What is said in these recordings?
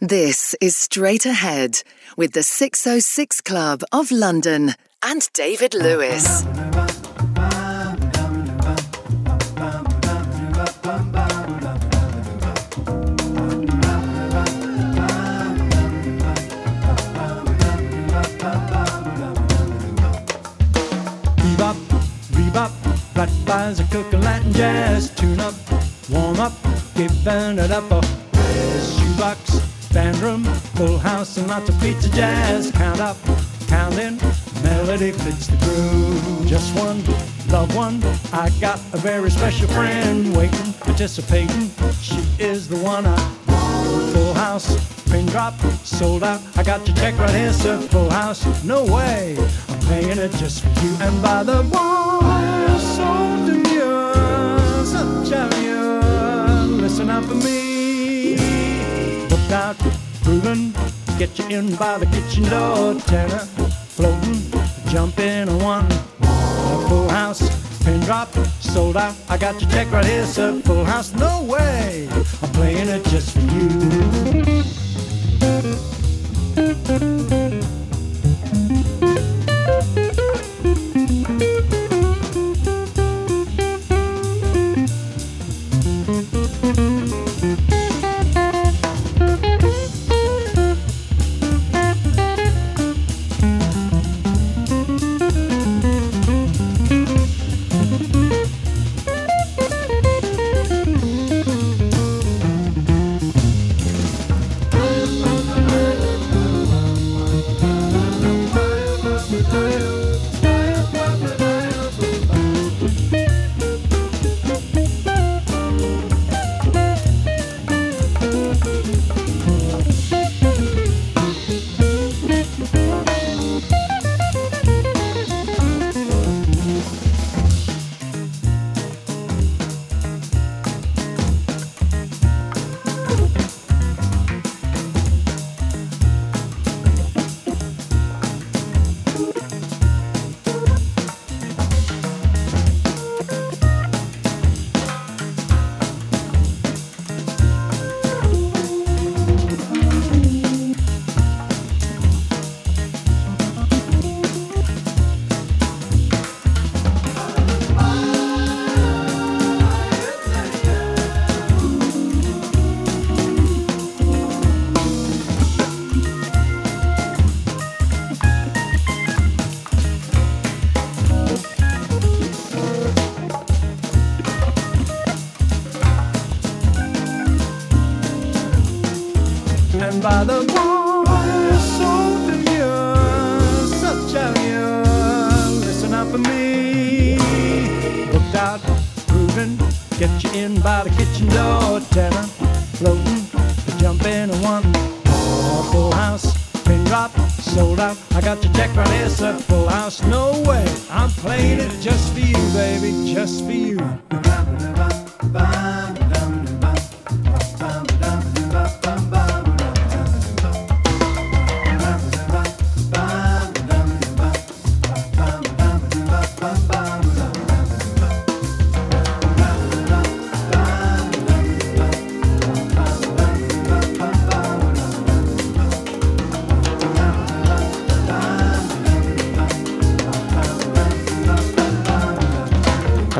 This is Straight Ahead with the 606 Club of London and David Lewis. Flat flies are cooking Latin jazz. Tune up, warm up, giving it up a shoebox, band full house, and lots of pizza jazz. Count up, count in, melody fits the groove. Just one, love one. I got a very special friend waiting, participating. She is the one I. Full house, pin drop, sold out. I got your check right here, sir. Full house, no way. I'm paying it just for you. And by the one, so demure, such a. Listen out for me. Booked out, proven. Get you in by the kitchen door. Tenor, floating, jump in on one. A full house, pin drop, sold out. I got your check right here, sir. Full house, no way. I'm playing it just for you.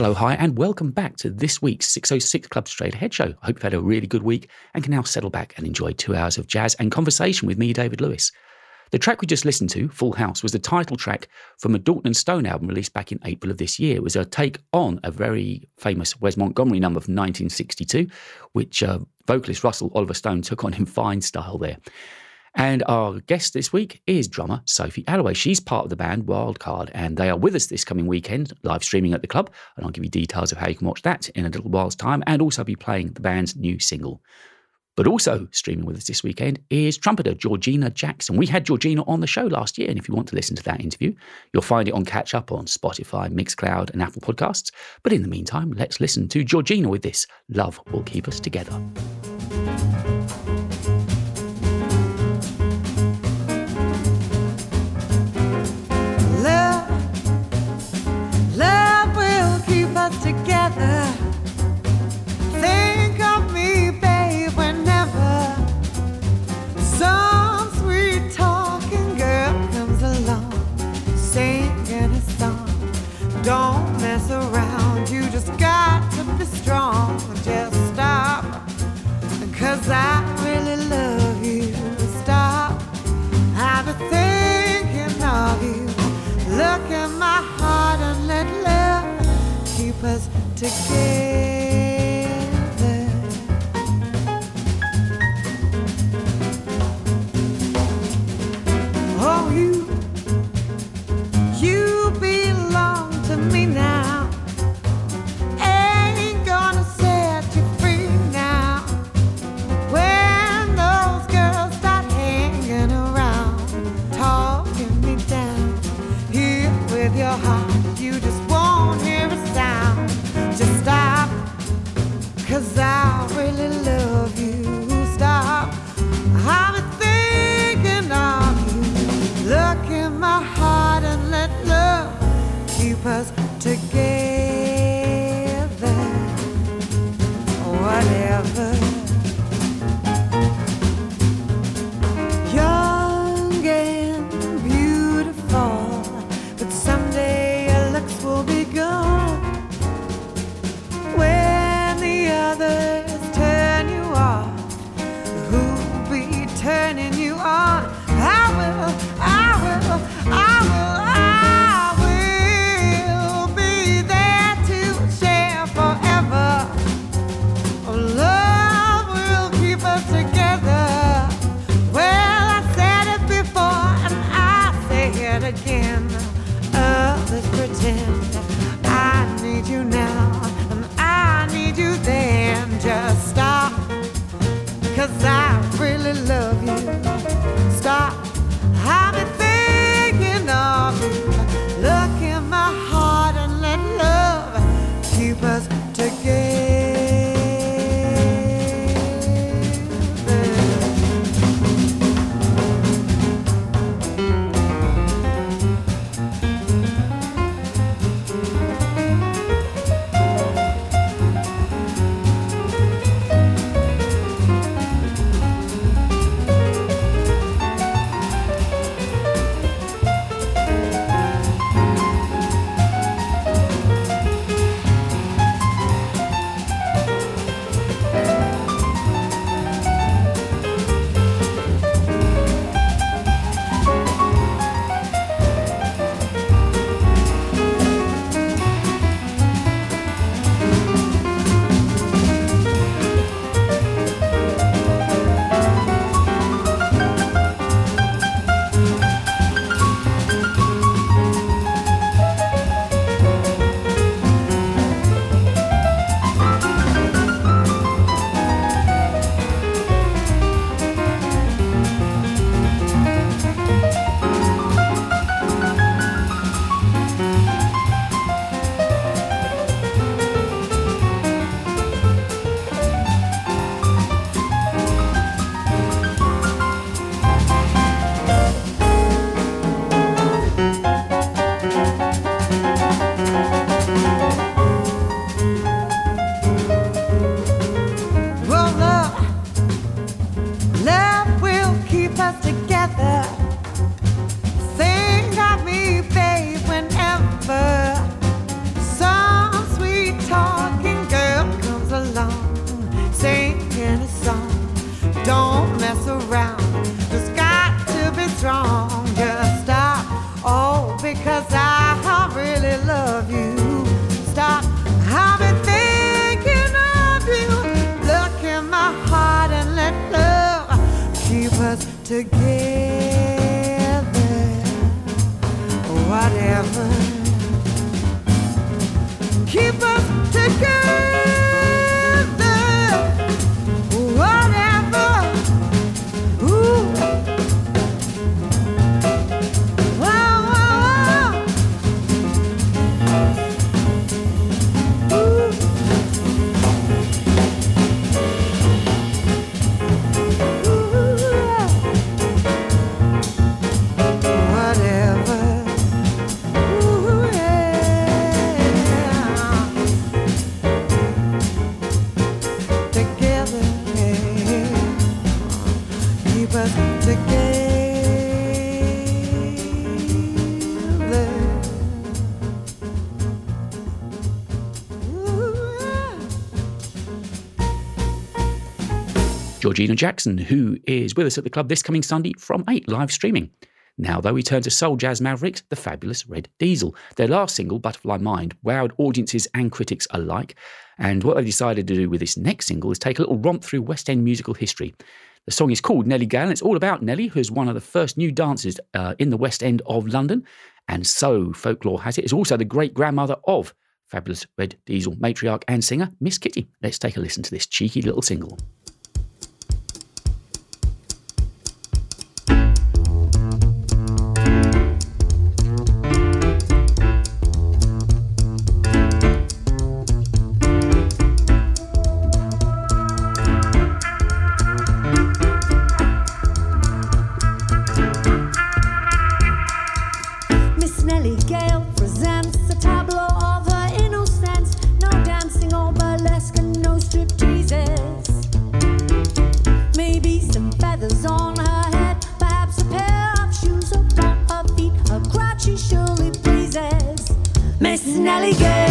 Hello, hi, and welcome back to this week's 606 Club Straight Ahead show. I hope you've had a really good week and can now settle back and enjoy two hours of jazz and conversation with me, David Lewis. The track we just listened to, Full House, was the title track from a Dalton Stone album released back in April of this year. It was a take on a very famous Wes Montgomery number from 1962, which uh, vocalist Russell Oliver Stone took on in fine style there. And our guest this week is drummer Sophie Alloway. She's part of the band Wildcard, and they are with us this coming weekend, live streaming at the club. And I'll give you details of how you can watch that in a little while's time, and also be playing the band's new single. But also streaming with us this weekend is trumpeter Georgina Jackson. We had Georgina on the show last year, and if you want to listen to that interview, you'll find it on Catch Up on Spotify, Mixcloud, and Apple Podcasts. But in the meantime, let's listen to Georgina with this Love Will Keep Us Together. Together. Really love you. Georgina Jackson, who is with us at the club this coming Sunday from 8 live streaming. Now, though, we turn to soul jazz mavericks, the fabulous Red Diesel. Their last single, Butterfly Mind, wowed audiences and critics alike. And what they decided to do with this next single is take a little romp through West End musical history. The song is called Nellie Gale, and it's all about Nellie, who's one of the first new dancers uh, in the West End of London. And so, folklore has it, is also the great grandmother of fabulous Red Diesel matriarch and singer, Miss Kitty. Let's take a listen to this cheeky little single. Miss Nellie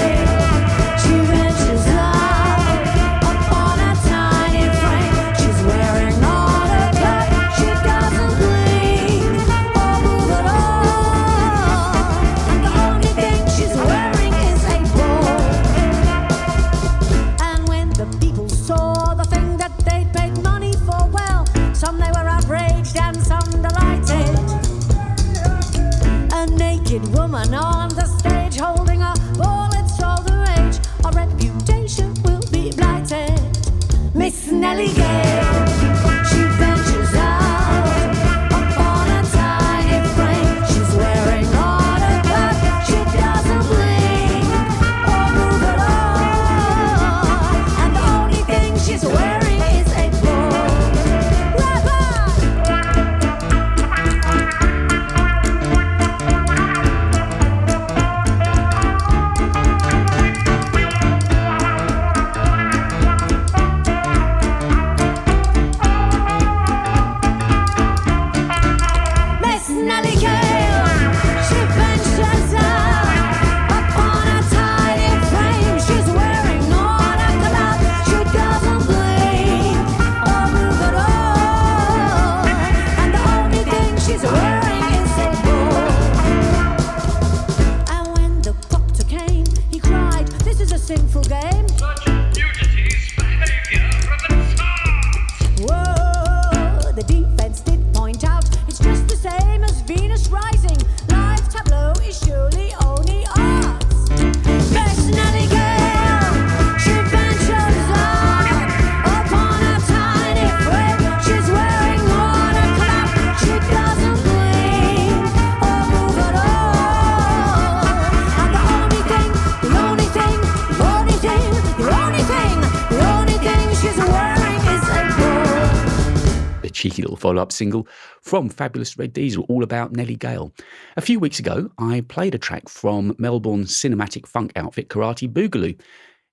follow up single from Fabulous Red Diesel, all about Nellie Gale. A few weeks ago, I played a track from Melbourne cinematic funk outfit Karate Boogaloo.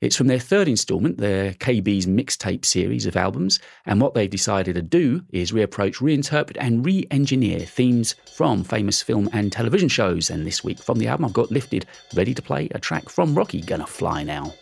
It's from their third instalment, their KB's mixtape series of albums, and what they've decided to do is reapproach, reinterpret, and re engineer themes from famous film and television shows. And this week from the album, I've got lifted, ready to play a track from Rocky, Gonna Fly Now.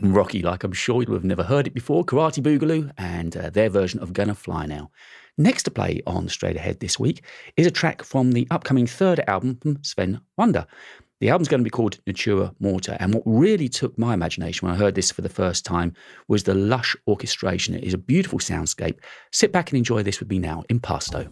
Music Rocky, like I'm sure you'll have never heard it before, Karate Boogaloo, and uh, their version of Gonna Fly Now. Next to play on Straight Ahead this week is a track from the upcoming third album from Sven Wunder. The album's going to be called Natura Morta, and what really took my imagination when I heard this for the first time was the lush orchestration. It is a beautiful soundscape. Sit back and enjoy this with me now, Impasto.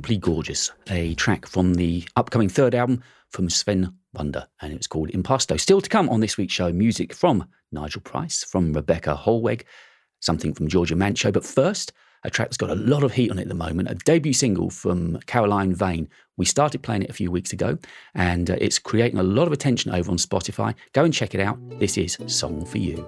Simply Gorgeous, a track from the upcoming third album from Sven Wunder, and it was called Impasto. Still to come on this week's show, music from Nigel Price, from Rebecca Holweg, something from Georgia Mancio. But first, a track that's got a lot of heat on it at the moment, a debut single from Caroline Vane. We started playing it a few weeks ago, and uh, it's creating a lot of attention over on Spotify. Go and check it out. This is Song for You.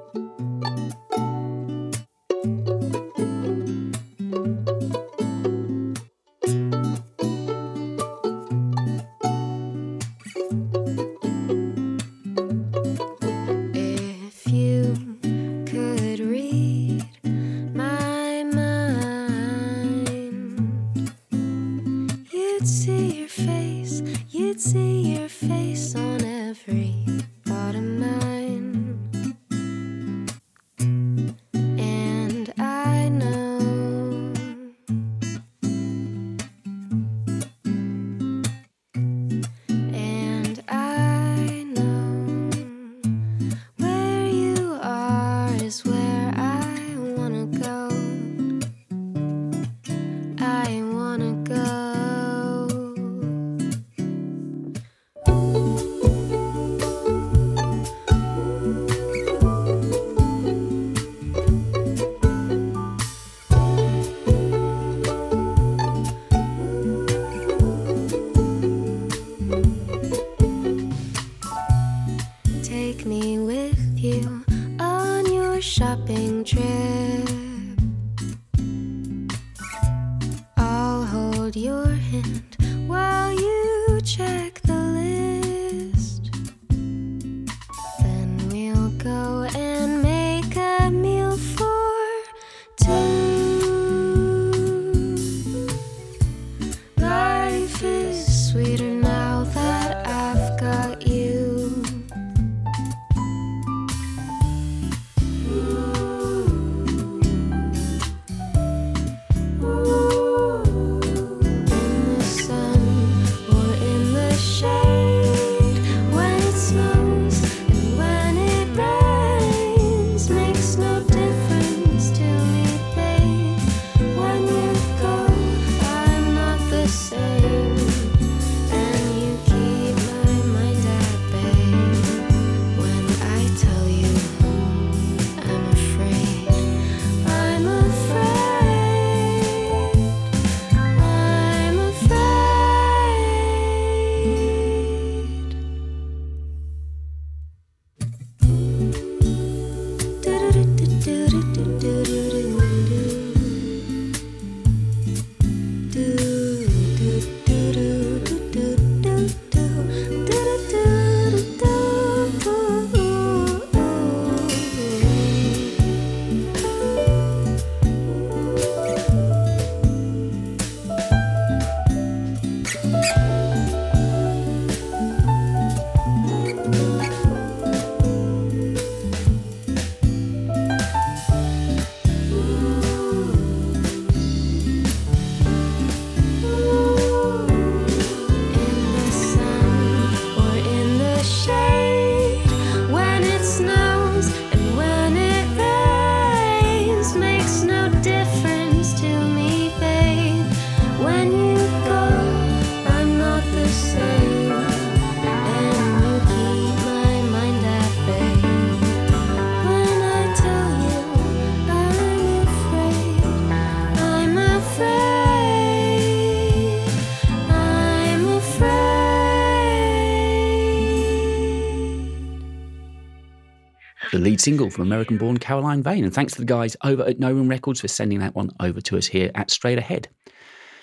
Single from American born Caroline Vane. And thanks to the guys over at No Room Records for sending that one over to us here at Straight Ahead.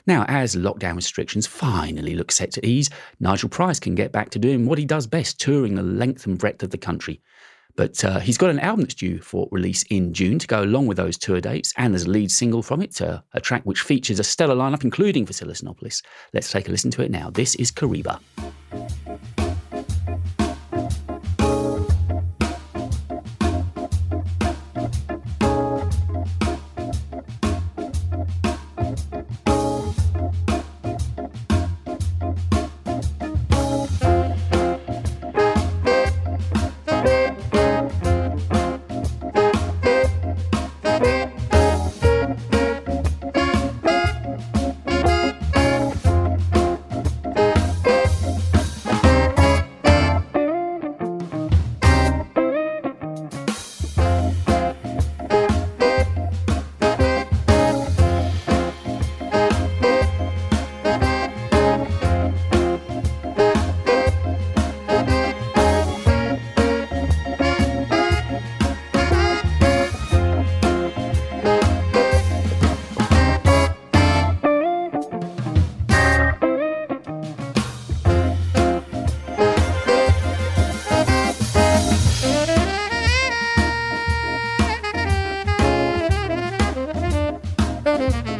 Now, as lockdown restrictions finally look set to ease, Nigel Price can get back to doing what he does best, touring the length and breadth of the country. But uh, he's got an album that's due for release in June to go along with those tour dates, and there's a lead single from it, uh, a track which features a stellar lineup, including Xenopoulos. Let's take a listen to it now. This is Kariba. Bye.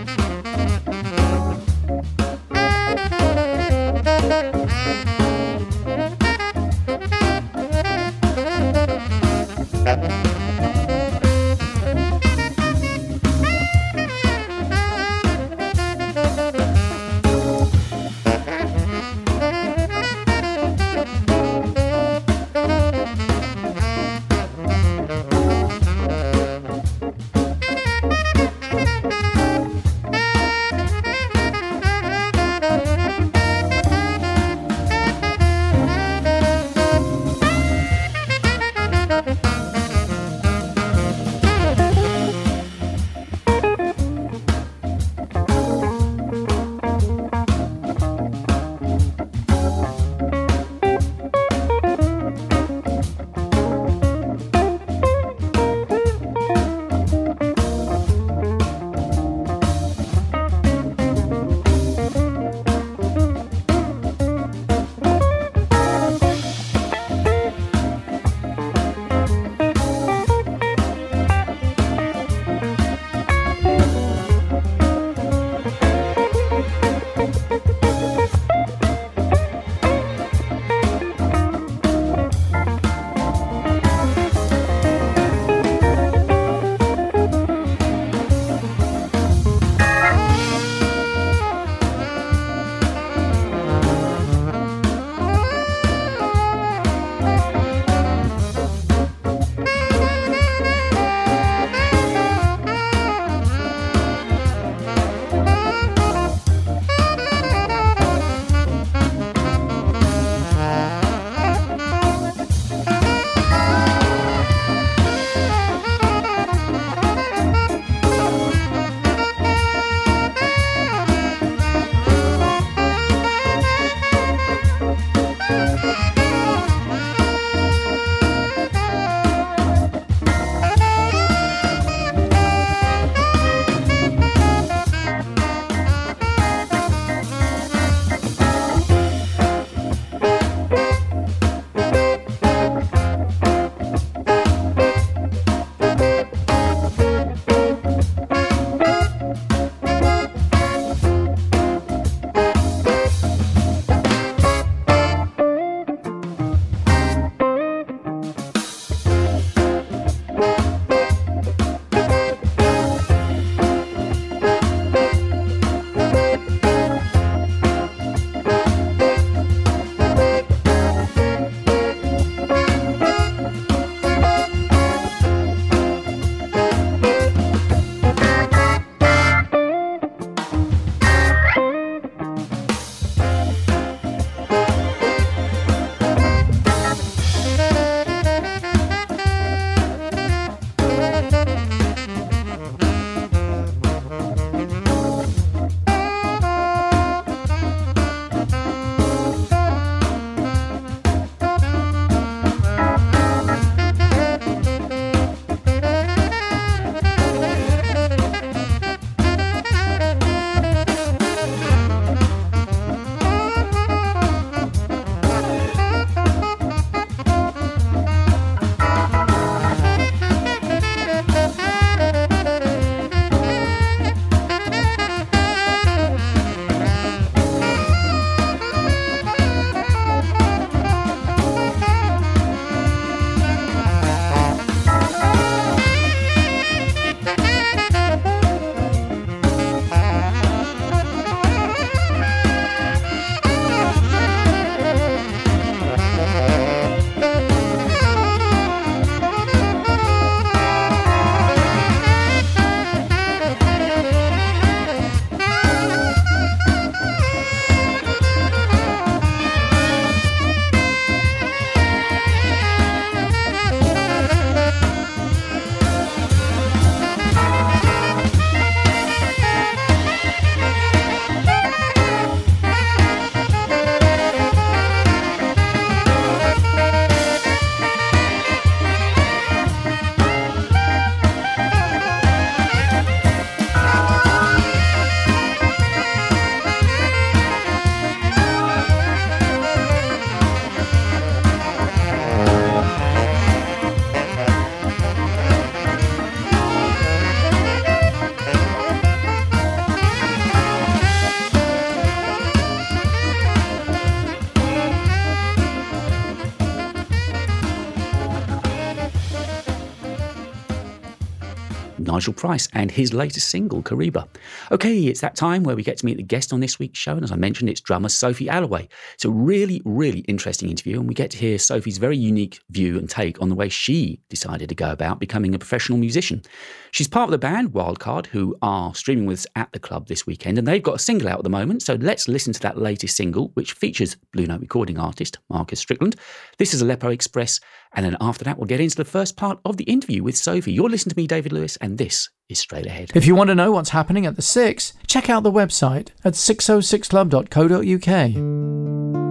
Nigel Price and his latest single, Kariba. Okay, it's that time where we get to meet the guest on this week's show, and as I mentioned, it's drummer Sophie Alloway. It's a really, really interesting interview, and we get to hear Sophie's very unique view and take on the way she decided to go about becoming a professional musician. She's part of the band Wildcard, who are streaming with us at the club this weekend, and they've got a single out at the moment, so let's listen to that latest single, which features Blue Note recording artist Marcus Strickland. This is Aleppo Express, and then after that, we'll get into the first part of the interview with Sophie. You're listening to me, David Lewis, and this is Straight Ahead. If you want to know what's happening at the Six, check out the website at 606club.co.uk.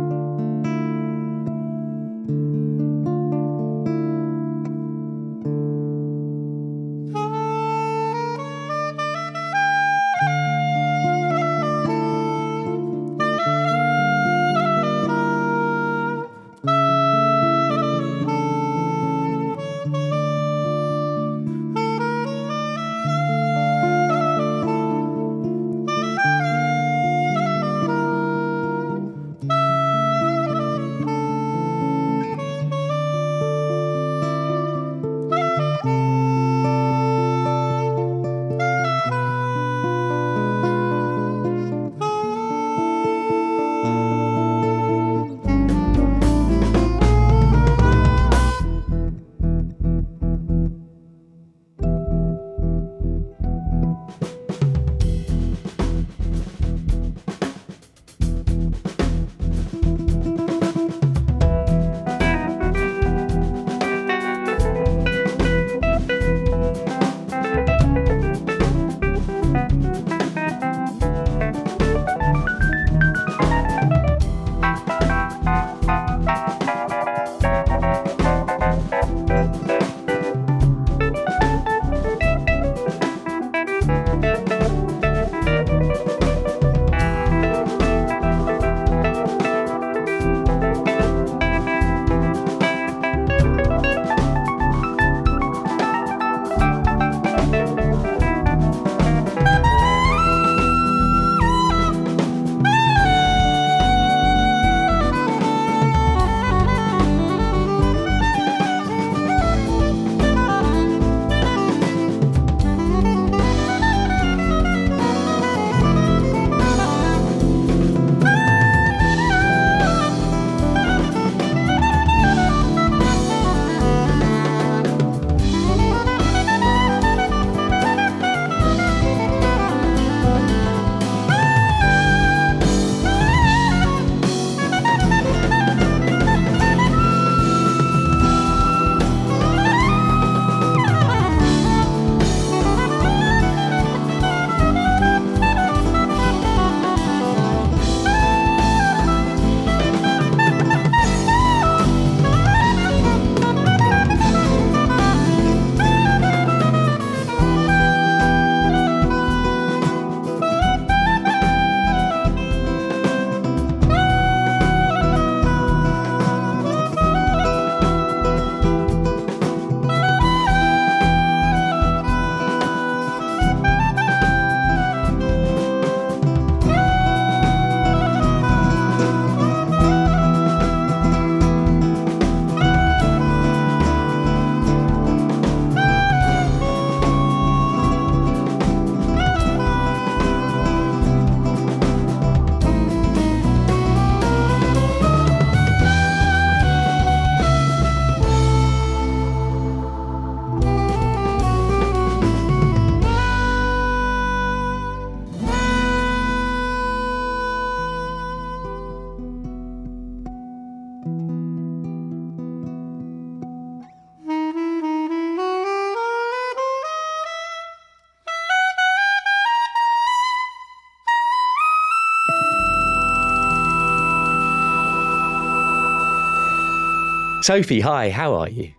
Sophie, hi, how are you?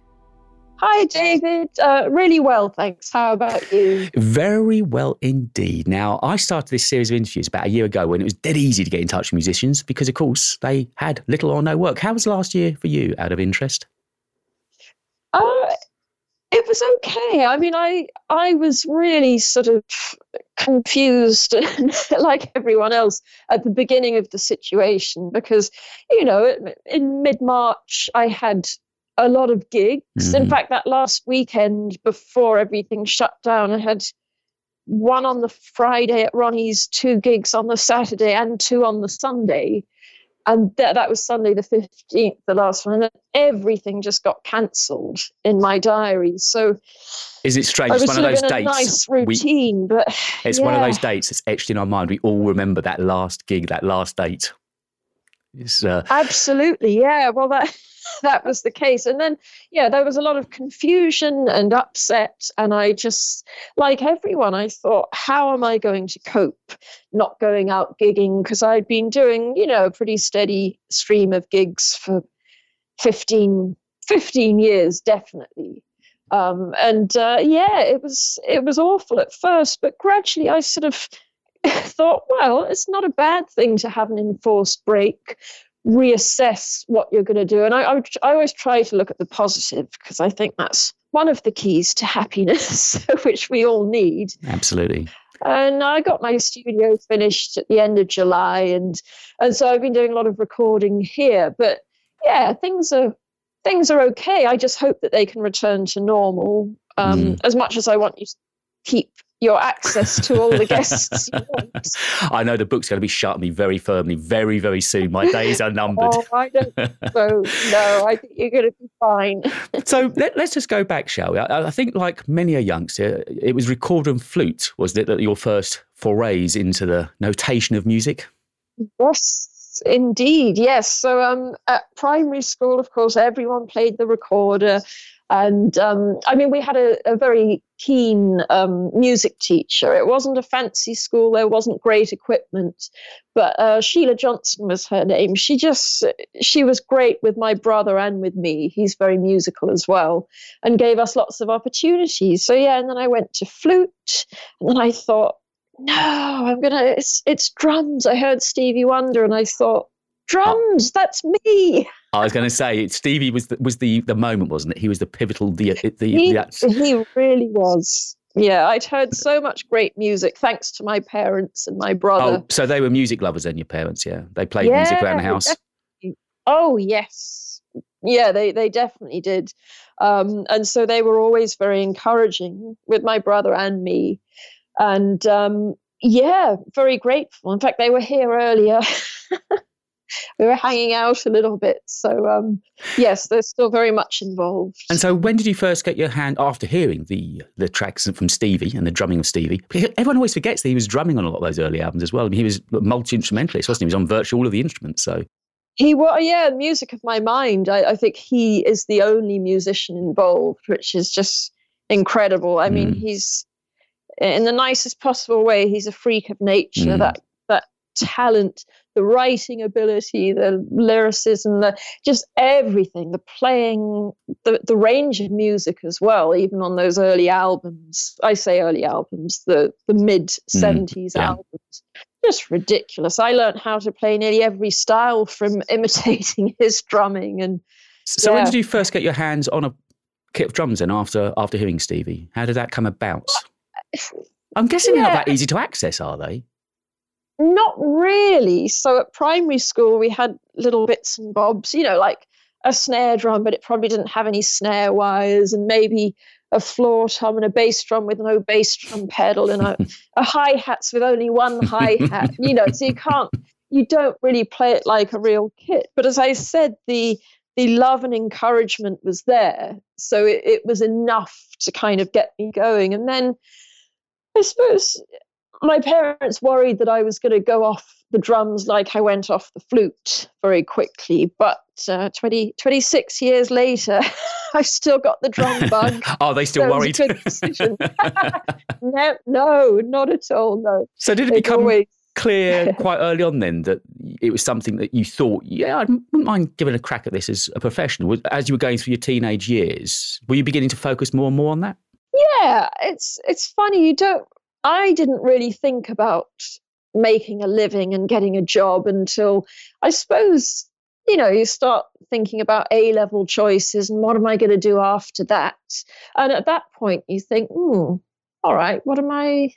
Hi, David. Uh, really well, thanks. How about you? Very well indeed. Now, I started this series of interviews about a year ago when it was dead easy to get in touch with musicians because, of course, they had little or no work. How was last year for you, out of interest? Uh, it was okay. I mean, I I was really sort of confused, like everyone else, at the beginning of the situation because, you know, in mid March I had a lot of gigs. In Mhm. fact, that last weekend before everything shut down, I had one on the Friday at Ronnie's, two gigs on the Saturday, and two on the Sunday. And that that was Sunday the 15th, the last one. And then everything just got cancelled in my diary. So Is it strange? It's one of those dates. nice we- routine, but it's one of those dates that's etched in our mind. We all remember that last gig, that last date. Uh, Absolutely, yeah. Well, that that was the case, and then yeah, there was a lot of confusion and upset, and I just, like everyone, I thought, how am I going to cope not going out gigging because I'd been doing, you know, a pretty steady stream of gigs for 15, 15 years, definitely. Um, and uh, yeah, it was it was awful at first, but gradually I sort of thought, well, it's not a bad thing to have an enforced break, reassess what you're going to do. And I, I, would- I always try to look at the positive because I think that's one of the keys to happiness, which we all need. absolutely. And I got my studio finished at the end of July, and and so I've been doing a lot of recording here. But yeah, things are things are okay. I just hope that they can return to normal. Um, As much as I want you to keep your access to all the guests you want. I know the book's going to be shut me very firmly, very, very soon. My days are numbered. Oh, I don't think so. No, I think you're going to be fine. so let, us just go back, shall we? I, I think, like many a youngster, it was record and flute, was it, that your first forays into the notation of music? Yes, indeed. Yes. So um, at primary school, of course, everyone played the recorder. And um, I mean, we had a, a very keen um, music teacher. It wasn't a fancy school, there wasn't great equipment, but uh, Sheila Johnson was her name. She just, she was great with my brother and with me. He's very musical as well and gave us lots of opportunities. So, yeah, and then I went to flute and then I thought, no, I'm gonna. It's it's drums. I heard Stevie Wonder, and I thought, drums. That's me. I was going to say Stevie was the, was the, the moment, wasn't it? He was the pivotal. The, the, He, the, he really was. Yeah, I'd heard so much great music thanks to my parents and my brother. oh, so they were music lovers then, your parents, yeah? They played music around the house. definitely. Oh yes, yeah, they they definitely did, um, and so they were always very encouraging with my brother and me, and um, yeah, very grateful. In fact, they were here earlier. we were hanging out a little bit, so um, yes, they're still very much involved. And so, when did you first get your hand after hearing the the tracks from Stevie and the drumming of Stevie? Everyone always forgets that he was drumming on a lot of those early albums as well. I mean, he was multi instrumentalist, wasn't he? He was on virtually all of the instruments. So, He was, yeah, music of my mind. I, I think he is the only musician involved, which is just incredible. I mean, Mm. he's in the nicest possible way. He's a freak of nature. Mm. That that talent, the writing ability, the lyricism, the just everything, the playing, the the range of music as well. Even on those early albums, I say early albums, the the mid hmm, seventies yeah. albums just ridiculous. I learned how to play nearly every style from imitating his drumming and so when did you first get your hands on a kit of drums then after after hearing Stevie? How did that come about? I'm guessing they're not that easy to access, are they? Not really. So at primary school we had little bits and bobs, you know, like a snare drum, but it probably didn't have any snare wires and maybe a floor tom and a bass drum with no bass drum pedal and a, a hi-hats with only one hi-hat, you know, so you can't you don't really play it like a real kit. But as I said, the the love and encouragement was there. So it, it was enough to kind of get me going. And then I suppose my parents worried that I was going to go off the drums like I went off the flute very quickly. But uh, 20, 26 years later, I've still got the drum bug. Are they still So worried? no, no, not at all. No. so did it They've become always- clear quite early on then that it was something that you thought, yeah, I wouldn't mind giving a crack at this as a professional? As you were going through your teenage years, were you beginning to focus more and more on that? yeah it's it's funny you don't i didn't really think about making a living and getting a job until i suppose you know you start thinking about a level choices and what am i going to do after that? And at that point you think hmm all right what am i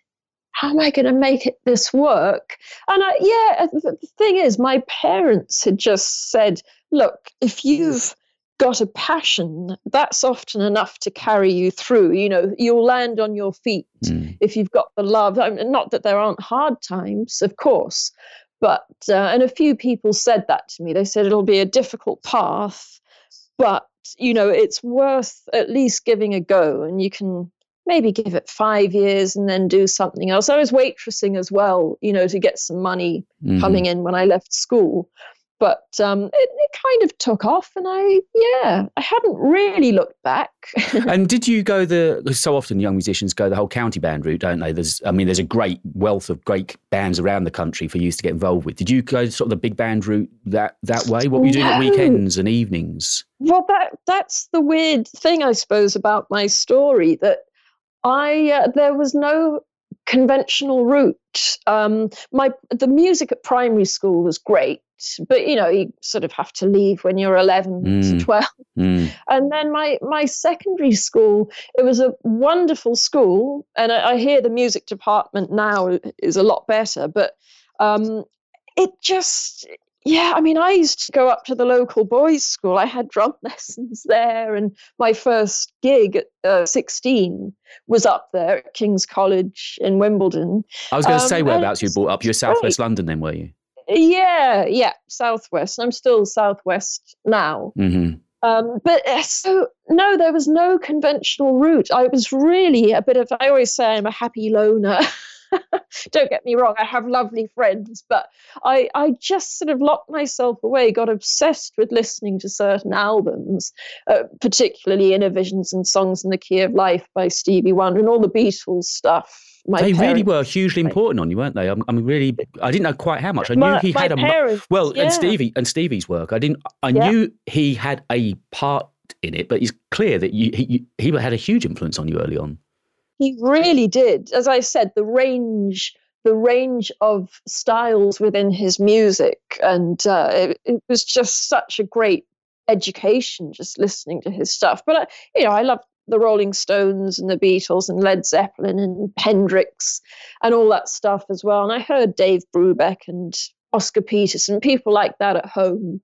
how am i going to make it this work? And I, yeah the the thing is my parents had just said look if you've got a passion, that's often enough to carry you through. You know, you'll land on your feet Mm. if you've got the love. I mean, not that there aren't hard times, of course, but uh, and a few people said that to me. They said it'll be a difficult path, but you know, it's worth at least giving a go, and you can maybe give it five years and then do something else. I was waitressing as well, you know, to get some money Mhm. coming in when I left school. But um, it, it kind of took off, and I, yeah, I hadn't really looked back. and did you go the So often young musicians go the whole county band route, don't they? There's, I mean, there's a great wealth of great bands around the country for youth to get involved with. Did you go sort of the big band route that that way? What were you doing at weekends and evenings? Well, that that's the weird thing, I suppose, about my story that I uh, there was no conventional route. Um, my the music at primary school was great, but you know you sort of have to leave when you're 11 Mm. to 12. Mm. And then my my secondary school, it was a wonderful school, and I, I hear the music department now is a lot better, but um, it just yeah, I mean, I used to go up to the local boys' school. I had drum lessons there, and my first gig at uh, 16 was up there at King's College in Wimbledon. I was going to Um, say whereabouts you brought up. You're. Southwest London, then, were you? Yeah, yeah, Southwest. I'm still Southwest now. hmm Um, but uh, so no, there was no conventional route. I was really a bit of. I always say I'm a happy loner. Don't get me wrong, I have lovely friends, but I I just sort of locked myself away, got obsessed with listening to certain albums, uh, particularly Innervisions and Songs in the Key of Life by Stevie Wonder and all the Beatles stuff. My they really were hugely important on you, weren't they? I'm, I'm really. I didn't know quite how much. I knew My, he my had a. Well, yeah. and Stevie and Stevie's work. I didn't. I Yeah. knew he had a part in it, but it's clear that you, he he had a huge influence on you early on. He really did. As I said, the range, the range of styles within his music, and uh, it, it was just such a great education just listening to his stuff. But I, you know, I love the Rolling Stones and the Beatles and Led Zeppelin and Hendrix and all that stuff as well. And I heard Dave Brubeck and Oscar Peterson, people like that at home.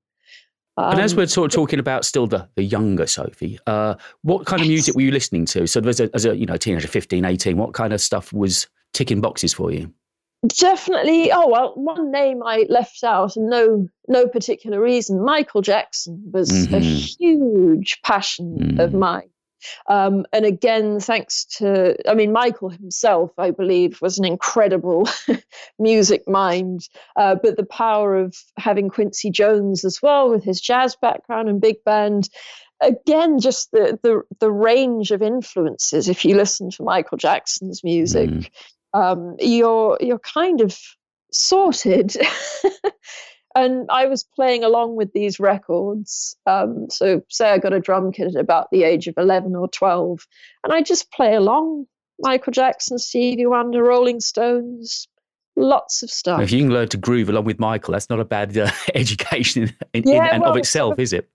and as Um, we're sort of talking about still the, the younger Sophie, uh, what kind of music were you listening to? So as a, as a you know teenager, 15, 18, what kind of stuff was ticking boxes for you? Definitely. Oh well, one name I left out, and no, no particular reason. Michael Jackson was a Mhm. huge passion of Mm. mine, um, and again, thanks to, I mean, Michael himself, I believe, was an incredible music mind. Uh, but the power of having Quincy Jones as well, with his jazz background and big band, again, just the the the range of influences. If you listen to Michael Jackson's music Mm. um, you're you're kind of sorted. and I was playing along with these records. Um, so say I got a drum kit at about the age of eleven or twelve, and I just play along. Michael Jackson, Stevie Wonder, Rolling Stones, lots of stuff. If you can learn to groove along with Michael, that's not a bad uh, education in, in, Yeah, and well, of itself, is it?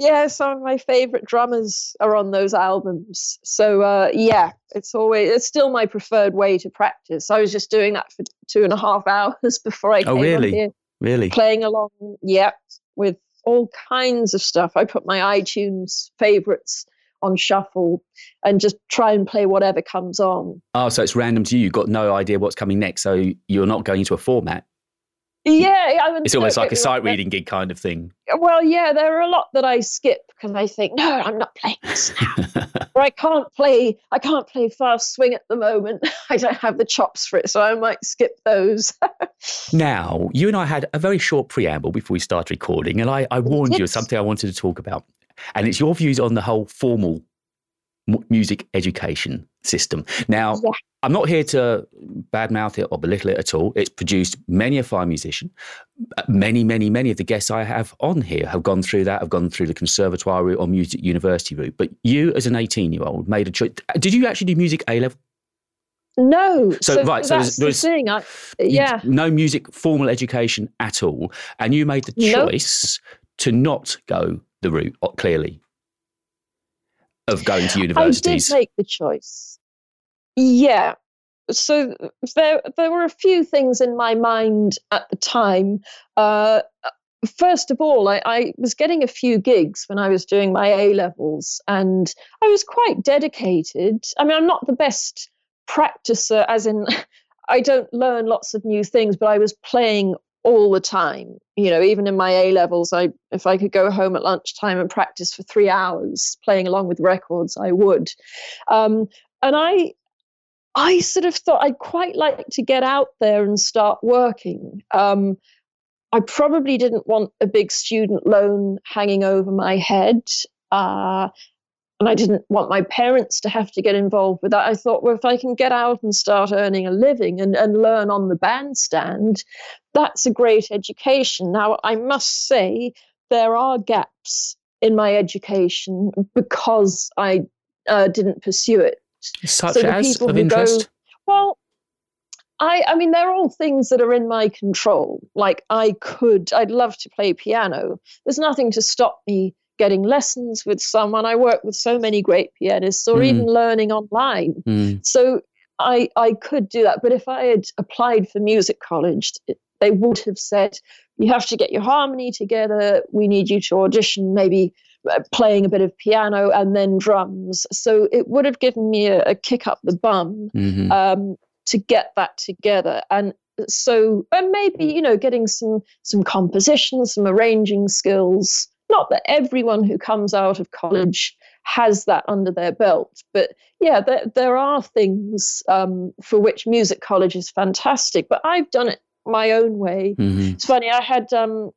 yeah, some of my favorite drummers are on those albums. So uh, yeah, it's always it's still my preferred way to practice. I was just doing that for two and a half hours before I Oh, came really? on here. Really? playing along, yeah, with all kinds of stuff. I put my iTunes favorites on shuffle and just try and play whatever comes on. Oh, so it's random to you. You've got no idea what's coming next. So you're not going into a format. Yeah, I mean, It's almost like a sight reading gig kind of thing. Well, yeah, there are a lot that I skip because I think, no, I'm not playing this now. or I can't play, I can't play fast swing at the moment. I don't have the chops for it, so I might skip those. Now, you and I had a very short preamble before we started recording, and I, I warned you of something I wanted to talk about. And it's your views on the whole formal music education system. Now, Yeah. I'm not here to badmouth it or belittle it at all. It's produced many a fine musician. Uh, Many, many, many of the guests I have on here have gone through that, have gone through the conservatoire route or music university route. But you, as an 18 year old, made a choice. Did you actually do music A level? no, So, right, so that's there's- the thing. I, yeah, no music formal education at all, and you made the Nope. choice to not go the route uh, clearly of going to universities. I did make the choice. Yeah. So there, there were a few things in my mind at the time. Uh, first of all, I, I was getting a few gigs when I was doing my A levels, and I was quite dedicated. I mean, I'm not the best practicer, as in, I don't learn lots of new things, but I was playing all the time. You know, even in my A levels, I if I could go home at lunchtime and practice for three hours playing along with records, I would. Um, and I I sort of thought I'd quite like to get out there and start working. Um, I probably didn't want a big student loan hanging over my head. Uh, and I didn't want my parents to have to get involved with that. I thought, well, if I can get out and start earning a living and, and learn on the bandstand, that's a great education. Now, I must say, there are gaps in my education because I uh, didn't pursue it. Such So as people of who interest. Go, well, I, I mean, they're all things that are in my control. Like I could, I'd love to play piano. There's nothing to stop me getting lessons with someone. I work with so many great pianists, or Mm. even learning online. Mm. So I, I could do that. But if I had applied for music college, it- they would have said, you have to get your harmony together. We need you to audition, maybe uh, playing a bit of piano and then drums. So it would have given me a, a kick up the bum Mhm. um, to get that together. And so, and maybe you know, getting some some composition, some arranging skills. Not that everyone who comes out of college has that under their belt, but yeah, there there are things um, for which music college is fantastic. But I've done it my own way. Mhm. It's funny. I had um,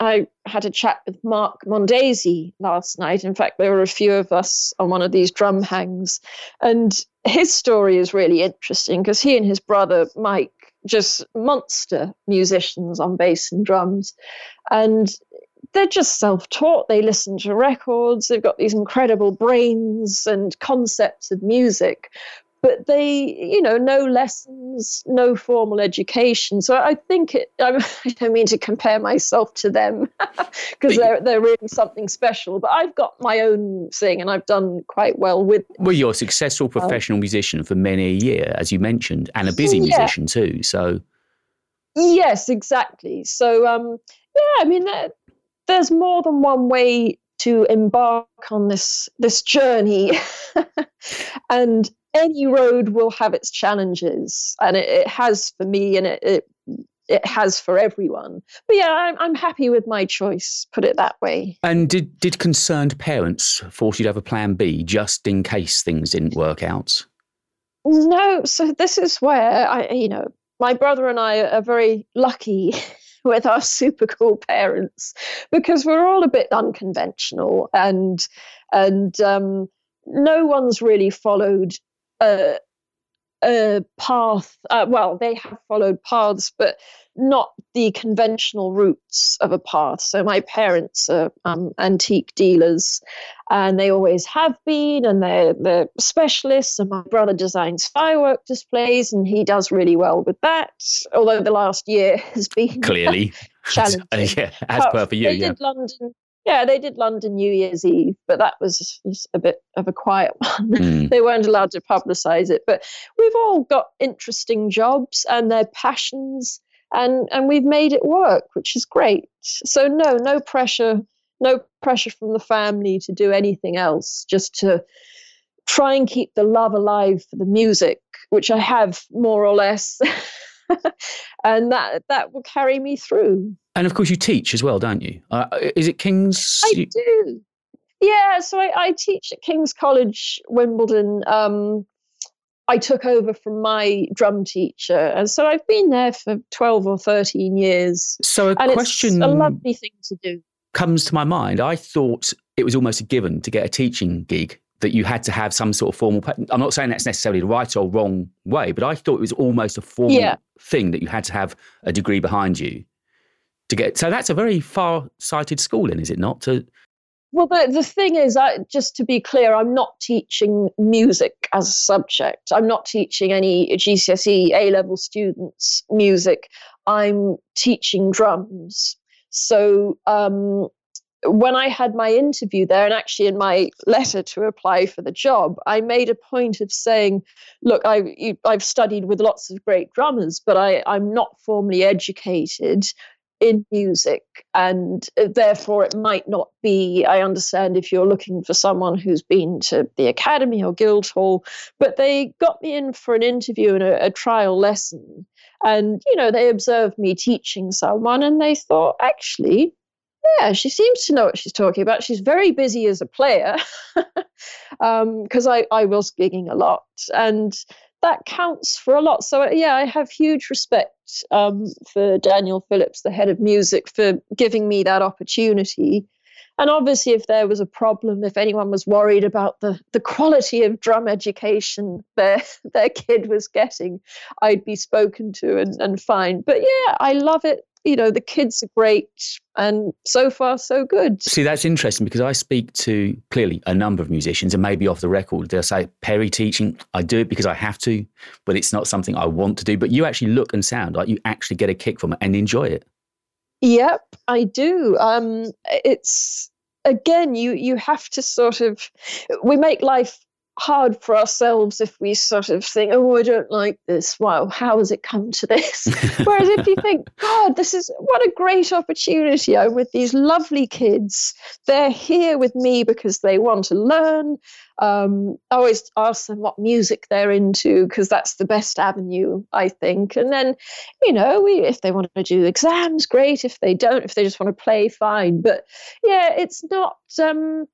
I had a chat with Mark Mondesir last night. In fact, there were a few of us on one of these drum hangs, and his story is really interesting because he and his brother Mike just monster musicians on bass and drums, and they're just self-taught. They listen to records. They've got these incredible brains and concepts of music, but they, you know, no lessons, no formal education. So I think it. I don't mean to compare myself to them because they're they're really something special. But I've got my own thing, and I've done quite well with. it. Well, you're a successful professional musician for many a year, as you mentioned, and a busy Yeah. musician too. So, Yes, exactly. So, um, yeah, I mean, there, there's more than one way to embark on this this journey, and any road will have its challenges, and it, it has for me, and it, it it has for everyone. But yeah, I'm I'm happy with my choice. Put it that way. and did did concerned parents force you to have a plan B just in case things didn't work out? No, so this is where I, you know, my brother and I are very lucky with our super cool parents because we're all a bit unconventional and and um, no one's really followed a, a path. Uh, well, they have followed paths, but not the conventional routes of a path. So my parents are um, antique dealers, and they always have been, and they're they're specialists. And my brother designs firework displays, and he does really well with that. Although the last year has been Clearly, challenging. yeah, as per for you, they yeah. did London. Yeah, they did London New Year's Eve, but that was a bit of a quiet one. Mm. they weren't allowed to publicize it. But we've all got interesting jobs and their passions, and and we've made it work, which is great. So no, no pressure, no pressure from the family to do anything else. Just to try and keep the love alive for the music, which I have more or less. and that that will carry me through. And of course, you teach as well, don't you? Uh, is it King's? I do. Yeah, so I, I teach at King's College, Wimbledon. Um, I took over from my drum teacher, and so I've been there for twelve or thirteen years. So a question a lovely thing to do. comes to my mind. I thought it was almost a given to get a teaching gig that you had to have some sort of formal. I'm not saying that's necessarily the right or wrong way, but I thought it was almost a formal Yeah. thing that you had to have a degree behind you to get. So that's a very far-sighted schooling, is it not? To Well, the, the thing is, I, just to be clear, I'm not teaching music as a subject. I'm not teaching any GCSE A level students music. I'm teaching drums. So um, when I had my interview there, and actually in my letter to apply for the job, I made a point of saying, "Look, I, I've studied with lots of great drummers, but I, I'm not formally educated." In music, and uh, therefore it might not be. I understand if you're looking for someone who's been to the Academy or Guildhall, but they got me in for an interview and a, a trial lesson. And, you know, they observed me teaching someone and they thought, actually, yeah, she seems to know what she's talking about. She's very busy as a player um, because I, I was gigging a lot. And that counts for a lot. So, yeah, I have huge respect um, for Daniel Phillips, the head of music, for giving me that opportunity. And obviously, if there was a problem, if anyone was worried about the, the quality of drum education their their kid was getting, I'd be spoken to and, and fine. But yeah, I love it. You know, the kids are great, and so far so good. See, that's interesting because I speak to clearly a number of musicians, and maybe off the record, they'll say, Perry teaching, I do it because I have to, but it's not something I want to do. But you actually look and sound like you actually get a kick from it and enjoy it. Yep, I do. Um, it's again, you you have to sort of we make life hard for ourselves if we sort of think, oh, I don't like this. Wow, how has it come to this? Whereas if you think, God, this is what a great opportunity. I'm with these lovely kids. They're here with me because they want to learn. Um, I always ask them what music they're into because that's the best avenue, I think. And then, you know, we, if they want to do exams, great. If they don't, if they just want to play, fine. But yeah, it's not. Um,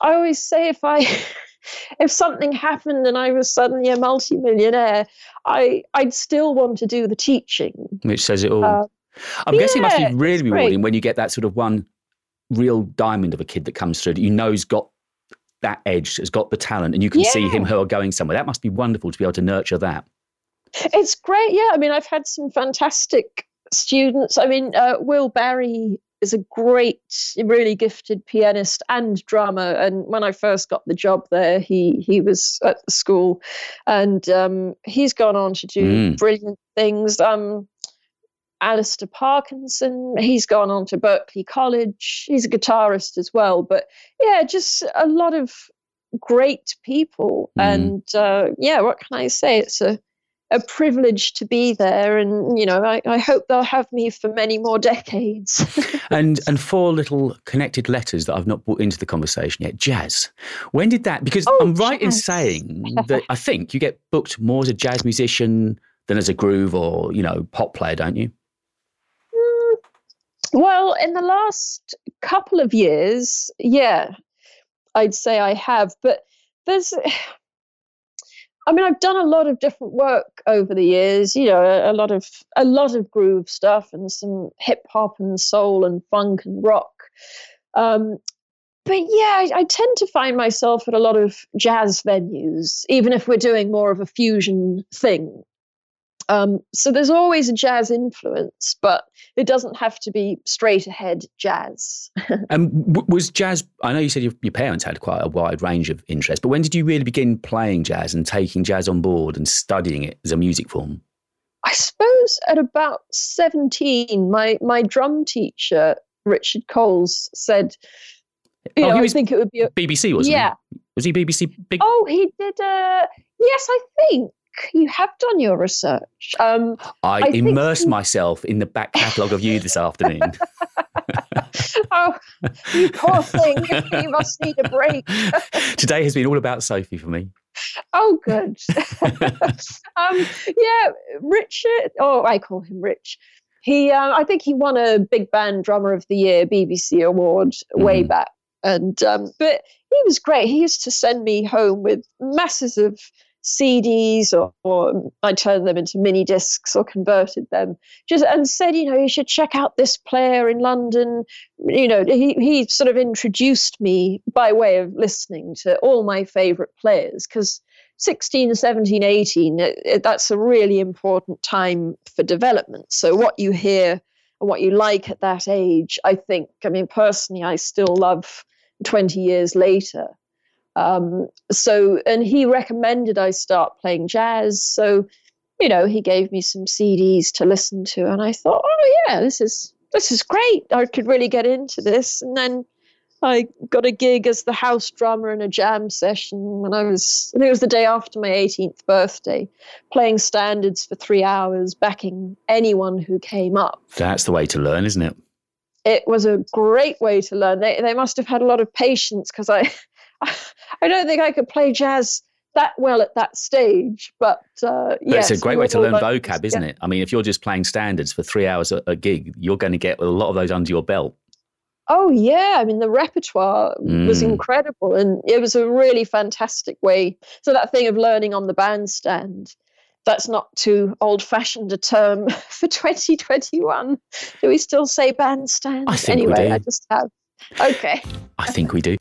I always say if I if something happened and I was suddenly a multimillionaire, I I'd still want to do the teaching. Which says it all. Uh, I'm guessing it must be really rewarding when you get that sort of one real diamond of a kid that comes through that you know's got that edge, has got the talent, and you can see him, her going somewhere. That must be wonderful to be able to nurture that. It's great. Yeah, I mean, I've had some fantastic students. I mean, uh, Will Barry is a great, really gifted pianist and drummer. And when I first got the job there, he he was at the school, and um, he's gone on to do Mm. brilliant things. Um, Alistair Parkinson, he's gone on to Berklee College. He's a guitarist as well. But yeah, just a lot of great people. Mm. And uh, yeah, what can I say? It's a a privilege to be there, and you know, I, I hope they'll have me for many more decades. and and four little connected letters that I've not brought into the conversation yet. Jazz. When did that? Because Oh, I'm right in saying that I think you get booked more as a jazz musician than as a groove or you know pop player, don't you? Mm, well, in the last couple of years, yeah, I'd say I have. But there's, I mean, I've done a lot of different work over the years. You know, a, a lot of a lot of groove stuff and some hip hop and soul and funk and rock. Um, but yeah, I, I tend to find myself at a lot of jazz venues, even if we're doing more of a fusion thing. Um, so there's always a jazz influence, but it doesn't have to be straight ahead jazz. And w- was jazz? I know you said your, your parents had quite a wide range of interests, but when did you really begin playing jazz and taking jazz on board and studying it as a music form? I suppose at about 17, my, my drum teacher, Richard Coles, said, you Oh, know, he I was think it would be a, BBC, wasn't yeah. he? Was he BBC big? Oh, he did. Uh, yes, I think you have done your research. Um, I, I think immersed myself in the back catalogue of you this afternoon. oh, you poor thing, you must need a break. Today has been all about Sophie for me. Oh, good. um, yeah, Richard. Oh, I call him Rich. He, uh, I think he won a Big Band Drummer of the Year BBC award way Mhm. back, and um, but he was great. He used to send me home with masses of CDs, or, or I turned them into mini discs or converted them, just and said, you know, you should check out this player in London. You know, he he sort of introduced me by way of listening to all my favourite players because 16, 17, 18, it- it- that's a really important time for development. So, what you hear and what you like at that age, I think, I mean, personally, I still love 20 years later. Um, so, and he recommended I start playing jazz. So, you know, he gave me some CDs to listen to, and I thought, oh, yeah, this is. This is great. I could really get into this. And then I got a gig as the house drummer in a jam session when I was, I think it was the day after my 18th birthday, playing standards for three hours, backing anyone who came up. That's the way to learn, isn't it? It was a great way to learn. They, they must have had a lot of patience because I, I don't think I could play jazz that well at that stage. But, uh, But yes, it's a great way to learn vocab, isn't it? I mean, if you're just playing standards for three hours a, a gig, you're going to get a lot of those under your belt. Oh yeah, I mean the repertoire was Mm. incredible, and it was a really fantastic way. So that thing of learning on the bandstand, that's not too old-fashioned a term for 2021. Do we still say bandstand? I think we anyway, do. I just have. Okay. I think we do.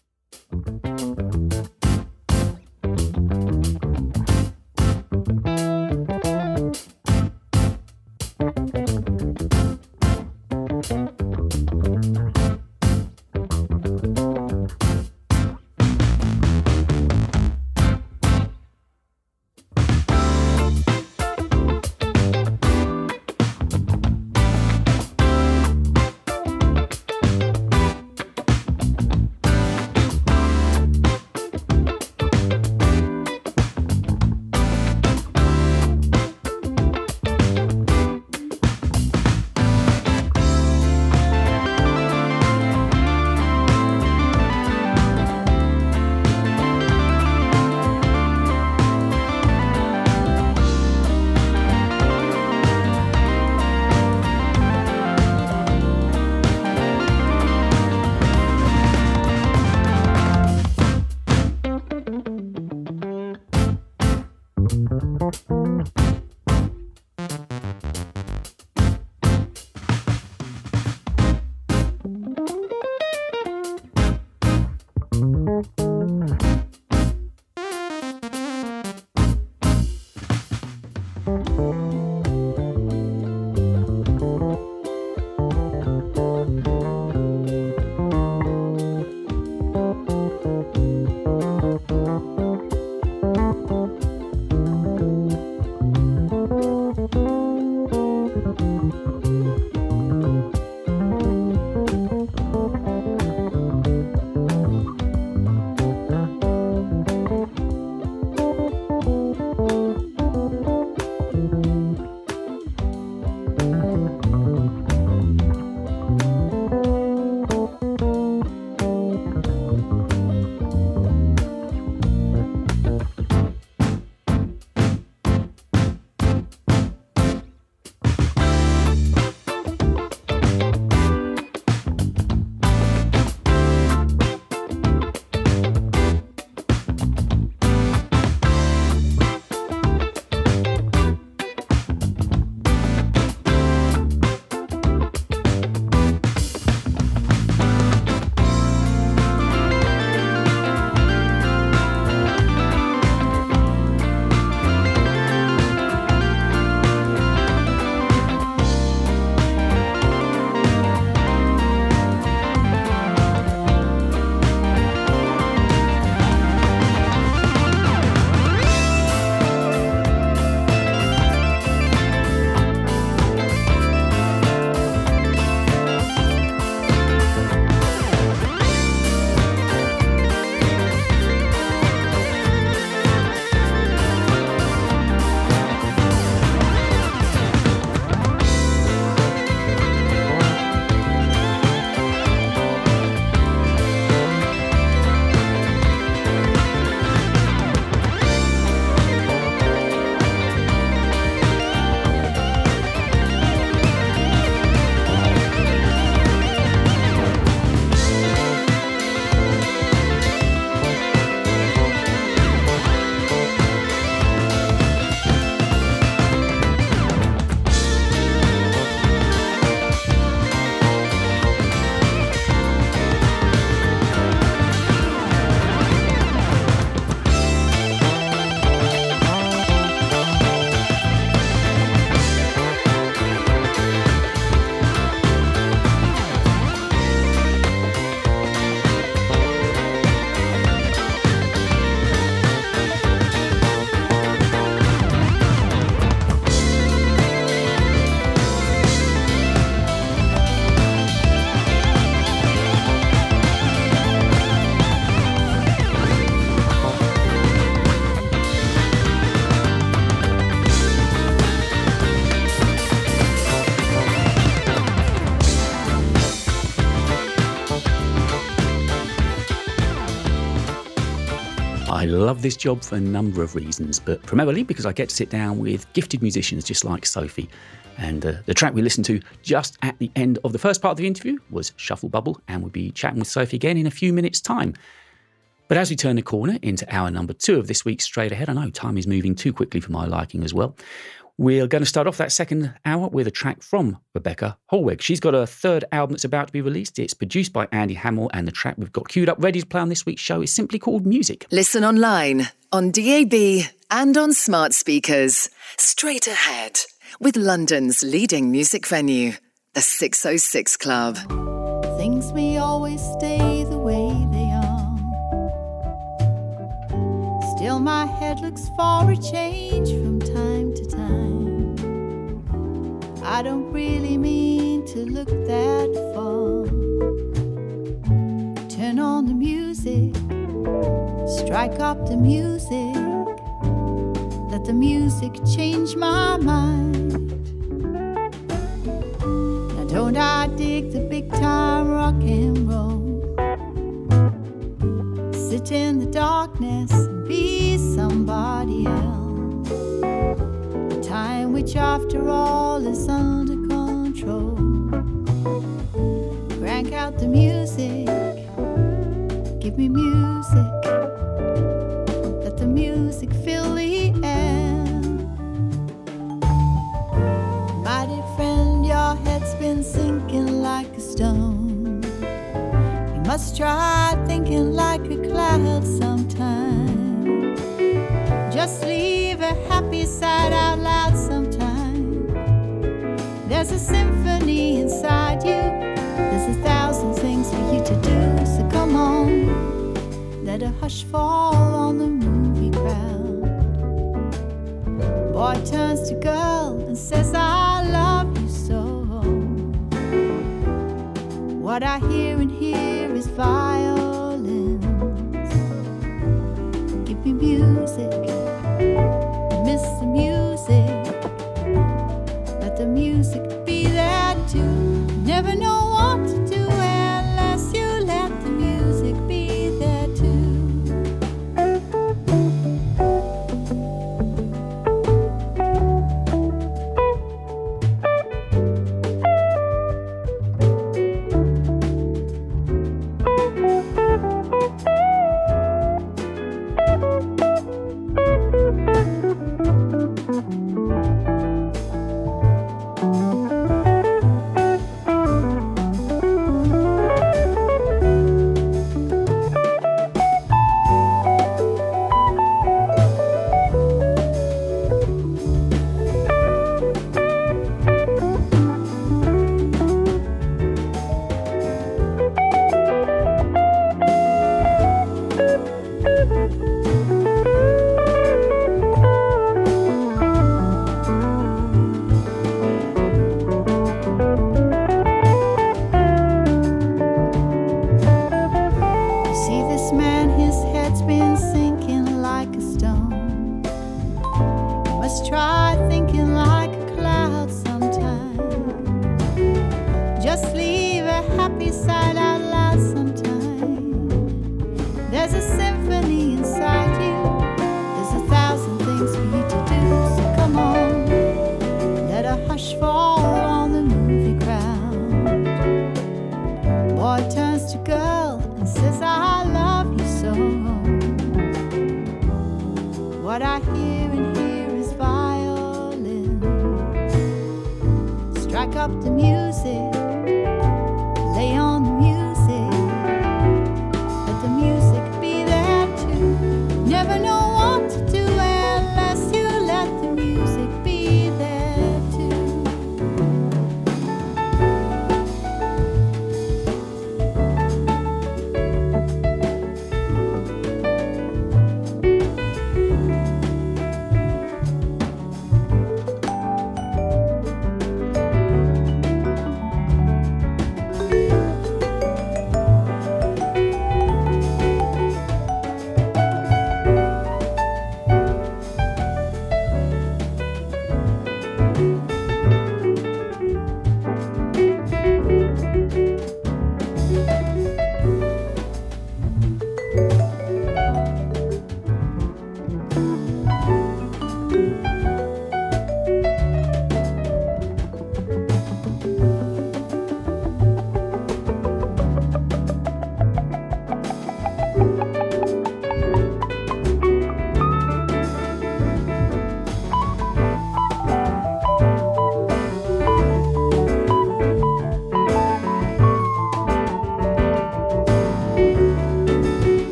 This job for a number of reasons, but primarily because I get to sit down with gifted musicians just like Sophie. And uh, the track we listened to just at the end of the first part of the interview was Shuffle Bubble, and we'll be chatting with Sophie again in a few minutes' time. But as we turn the corner into hour number two of this week's Straight Ahead, I know time is moving too quickly for my liking as well. We're going to start off that second hour with a track from Rebecca Holweg. She's got a third album that's about to be released. It's produced by Andy Hamill, and the track we've got queued up ready to play on this week's show is simply called Music. Listen online, on DAB, and on smart speakers. Straight ahead with London's leading music venue, the 606 Club. Things may always stay Still, my head looks for a change from time to time. I don't really mean to look that far. Turn on the music, strike up the music. Let the music change my mind. Now, don't I dig the big time rock and roll? Sit in the darkness be somebody else. A time which, after all, is under control. Crank out the music, give me music. Let the music fill the air. My dear friend, your head's been sinking like a stone. You must try thinking like a cloud sometime. Just leave a happy side out loud sometime. There's a symphony inside you. There's a thousand things for you to do. So come on, let a hush fall on the movie crowd. Boy turns to girl and says, I love you so. What I hear and hear is violins. Give me music, miss the music. Let the music be there too.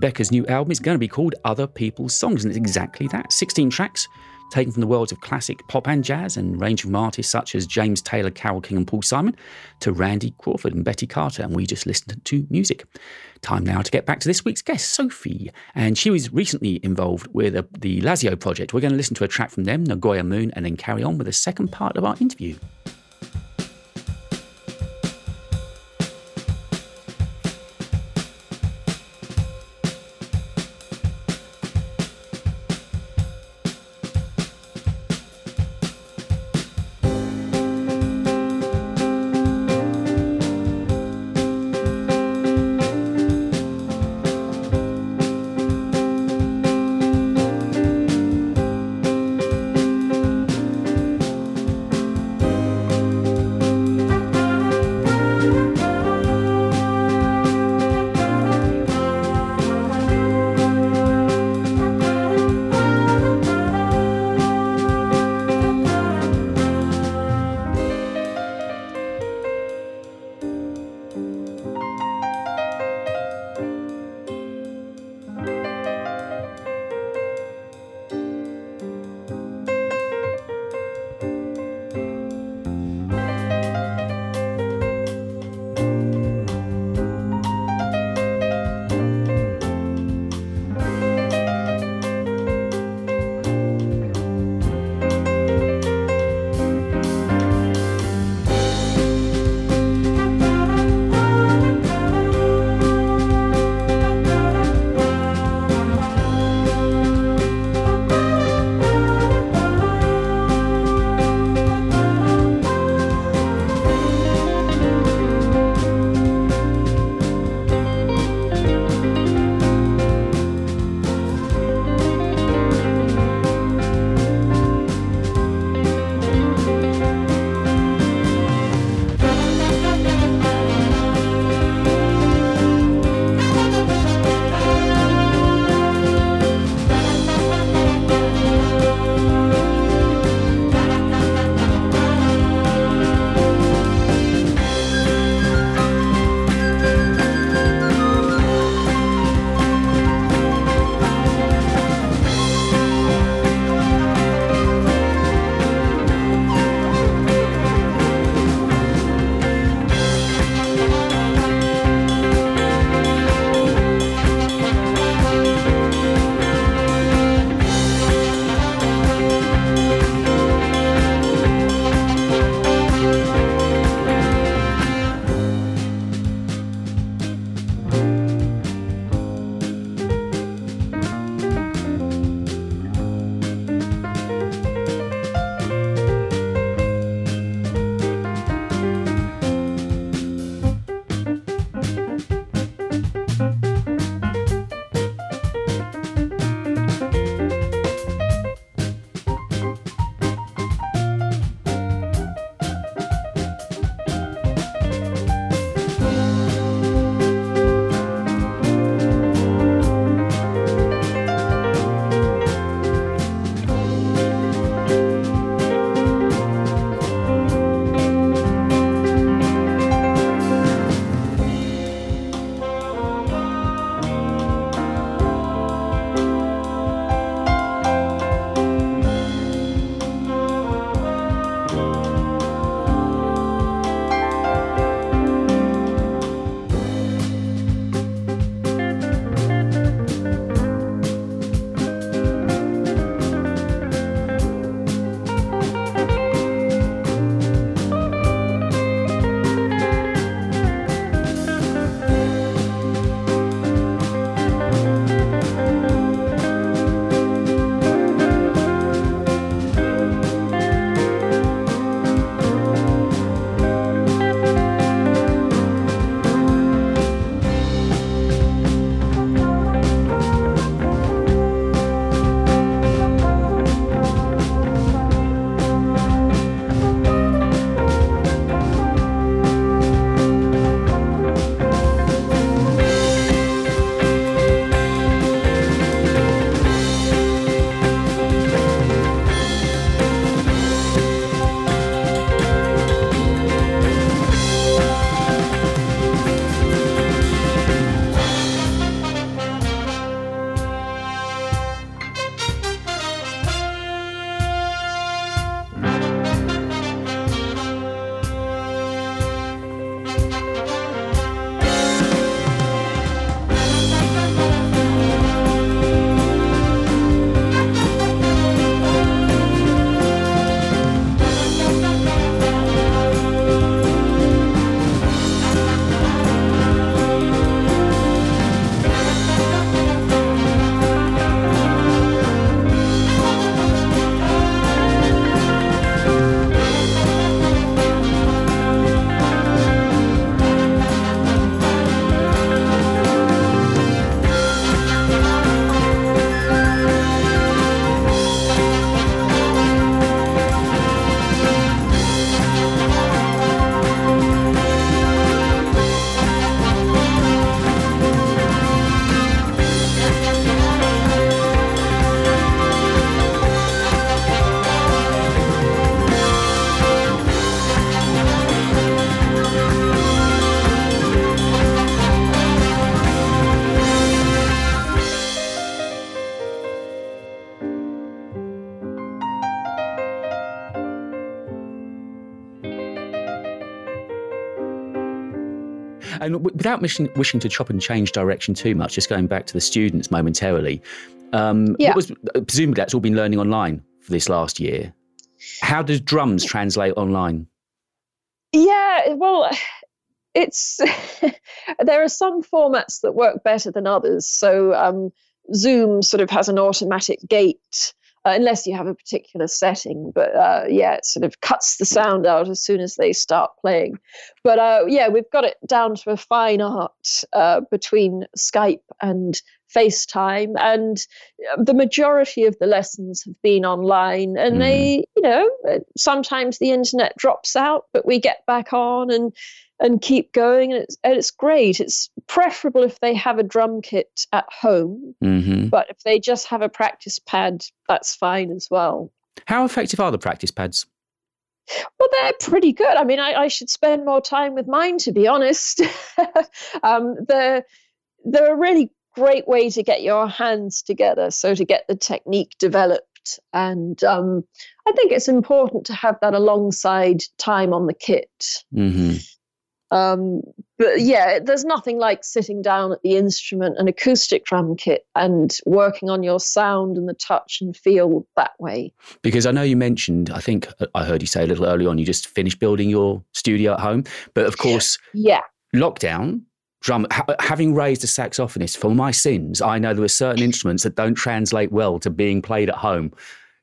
Rebecca's new album is going to be called Other People's Songs, and it's exactly that 16 tracks taken from the worlds of classic pop and jazz and ranging from artists such as James Taylor, Carole King, and Paul Simon to Randy Crawford and Betty Carter. And we just listened to music. Time now to get back to this week's guest, Sophie. And she was recently involved with uh, the Lazio project. We're going to listen to a track from them, Nagoya Moon, and then carry on with the second part of our interview. Without wishing, wishing to chop and change direction too much, just going back to the students momentarily, um, Yeah. what was presumably that's all been learning online for this last year. How does drums translate online? Yeah, well, it's there are some formats that work better than others. So um, Zoom sort of has an automatic gate, uh, unless you have a particular setting. But uh, yeah, it sort of cuts the sound out as soon as they start playing. But uh, yeah, we've got it down to a fine art uh, between Skype and FaceTime, and uh, the majority of the lessons have been online. And they, you know, uh, sometimes the internet drops out, but we get back on and and keep going, and it's and it's great. It's preferable if they have a drum kit at home, hmm but if they just have a practice pad, that's fine as well. How effective are the practice pads? Well, they're pretty good. I mean, I, I should spend more time with mine, to be honest. um, they're, they're a really great way to get your hands together, so to get the technique developed. And um, I think it's important to have that alongside time on the kit. hmm Um, but yeah, there's nothing like sitting down at the instrument, an acoustic drum kit, and working on your sound and the touch and feel that way. Because I know you mentioned, I think uh, I heard you say a little early on, you just finished building your studio at home. But of course, Yeah. lockdown, drum, ha- having raised a saxophonist, for my sins, I know there are certain instruments that don't translate well to being played at home.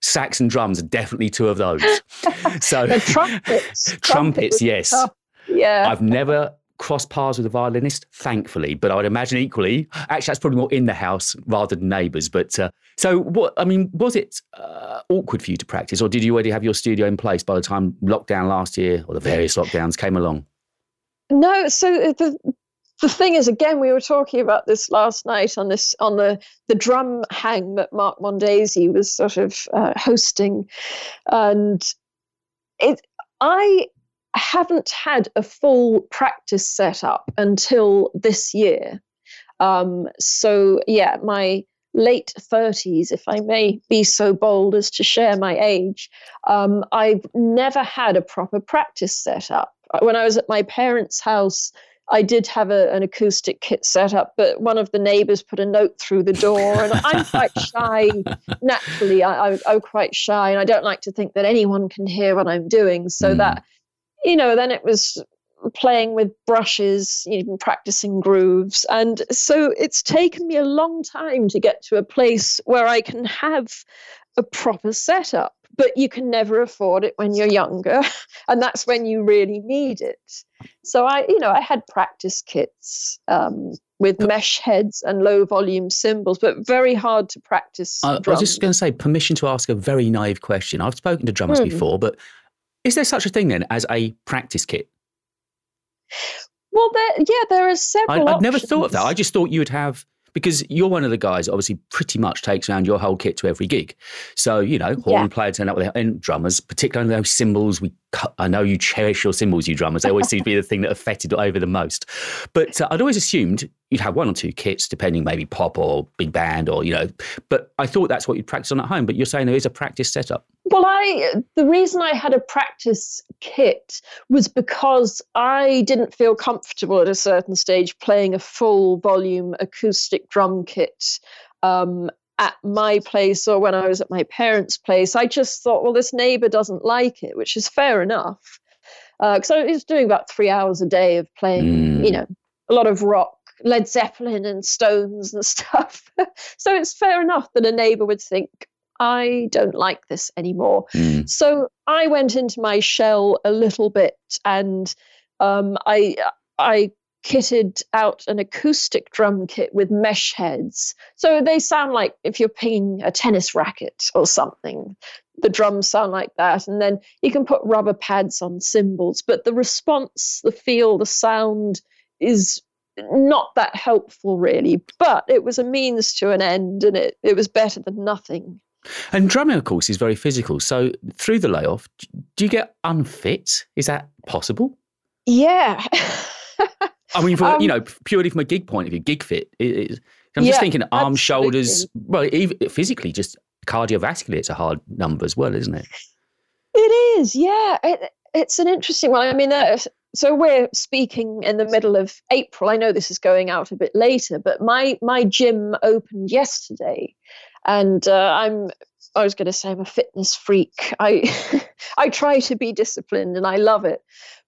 Sax and drums are definitely two of those. so The trumpets. trumpets, yes. tough. Yeah. I've never crossed paths with a violinist, thankfully, but I would imagine equally. Actually, that's probably more in the house rather than neighbours. But uh, so, what? I mean, was it uh, awkward for you to practice, or did you already have your studio in place by the time lockdown last year or the various lockdowns came along? No, so the the thing is, again, we were talking about this last night on this on the the drum hang that Mark Mondesir was sort of uh, hosting, and it I haven't had a full practice set up until this year. Um, so yeah, my late 30s, if I may be so bold as to share my age, um, I've never had a proper practice set up. When I was at my parents' house, I did have a, an acoustic kit set up, but one of the neighbors put a note through the door, and I'm quite shy. Naturally, I, I'm quite shy, and I don't like to think that anyone can hear what I'm doing. So Mm. that, you know, then it was playing with brushes, even practicing grooves. And so it's taken me a long time to get to a place where I can have a proper setup. But you can never afford it when you're younger. And that's when you really need it. So I, you know, I had practice kits um, with mesh heads and low volume cymbals, but very hard to practice. I, I was just going to say, permission to ask a very naive question. I've spoken to drummers Hmm. before, but is there such a thing then as a practice kit? well, there, yeah, there are several. I'd never thought of that. I just thought you would have because you're one of the guys that obviously pretty much takes around your whole kit to every gig. So you know, horn Yeah. player turn up with their and drummers, particularly those cymbals. We I know you cherish your cymbals, you drummers. They always seem to be the thing that affected over the most. But uh, I'd always assumed you'd have one or two kits, depending maybe pop or big band or you know. But I thought that's what you'd practice on at home. But you're saying there is a practice setup. Well, I the reason I had a practice kit was because I didn't feel comfortable at a certain stage playing a full volume acoustic drum kit um, at my place or when I was at my parents' place. I just thought, well, this neighbor doesn't like it, which is fair enough. Because I was doing about three hours a day of playing, Mm. you know, a lot of rock, Led Zeppelin and Stones and stuff. so it's fair enough that a neighbor would think, I don't like this anymore. Mm. So I went into my shell a little bit, and um, I I kitted out an acoustic drum kit with mesh heads. So they sound like if you're pinging a tennis racket or something. The drums sound like that, and then you can put rubber pads on cymbals. But the response, the feel, the sound is not that helpful, really. But it was a means to an end, and it, it was better than nothing. And drumming, of course, is very physical. So through the layoff, do you get unfit? Is that possible? Yeah. I mean, you Um, know, purely from a gig point of view, gig fit. It, it, I'm just thinking arms, absolutely. shoulders. Well, even physically, just cardiovascularly, it's a hard number as well, isn't it? It is, yeah. It, it's an interesting one. I mean, uh, so we're speaking in the middle of April. I know this is going out a bit later, but my my gym opened yesterday, and uh, I'm I was going to say I'm a fitness freak. I I try to be disciplined and I love it.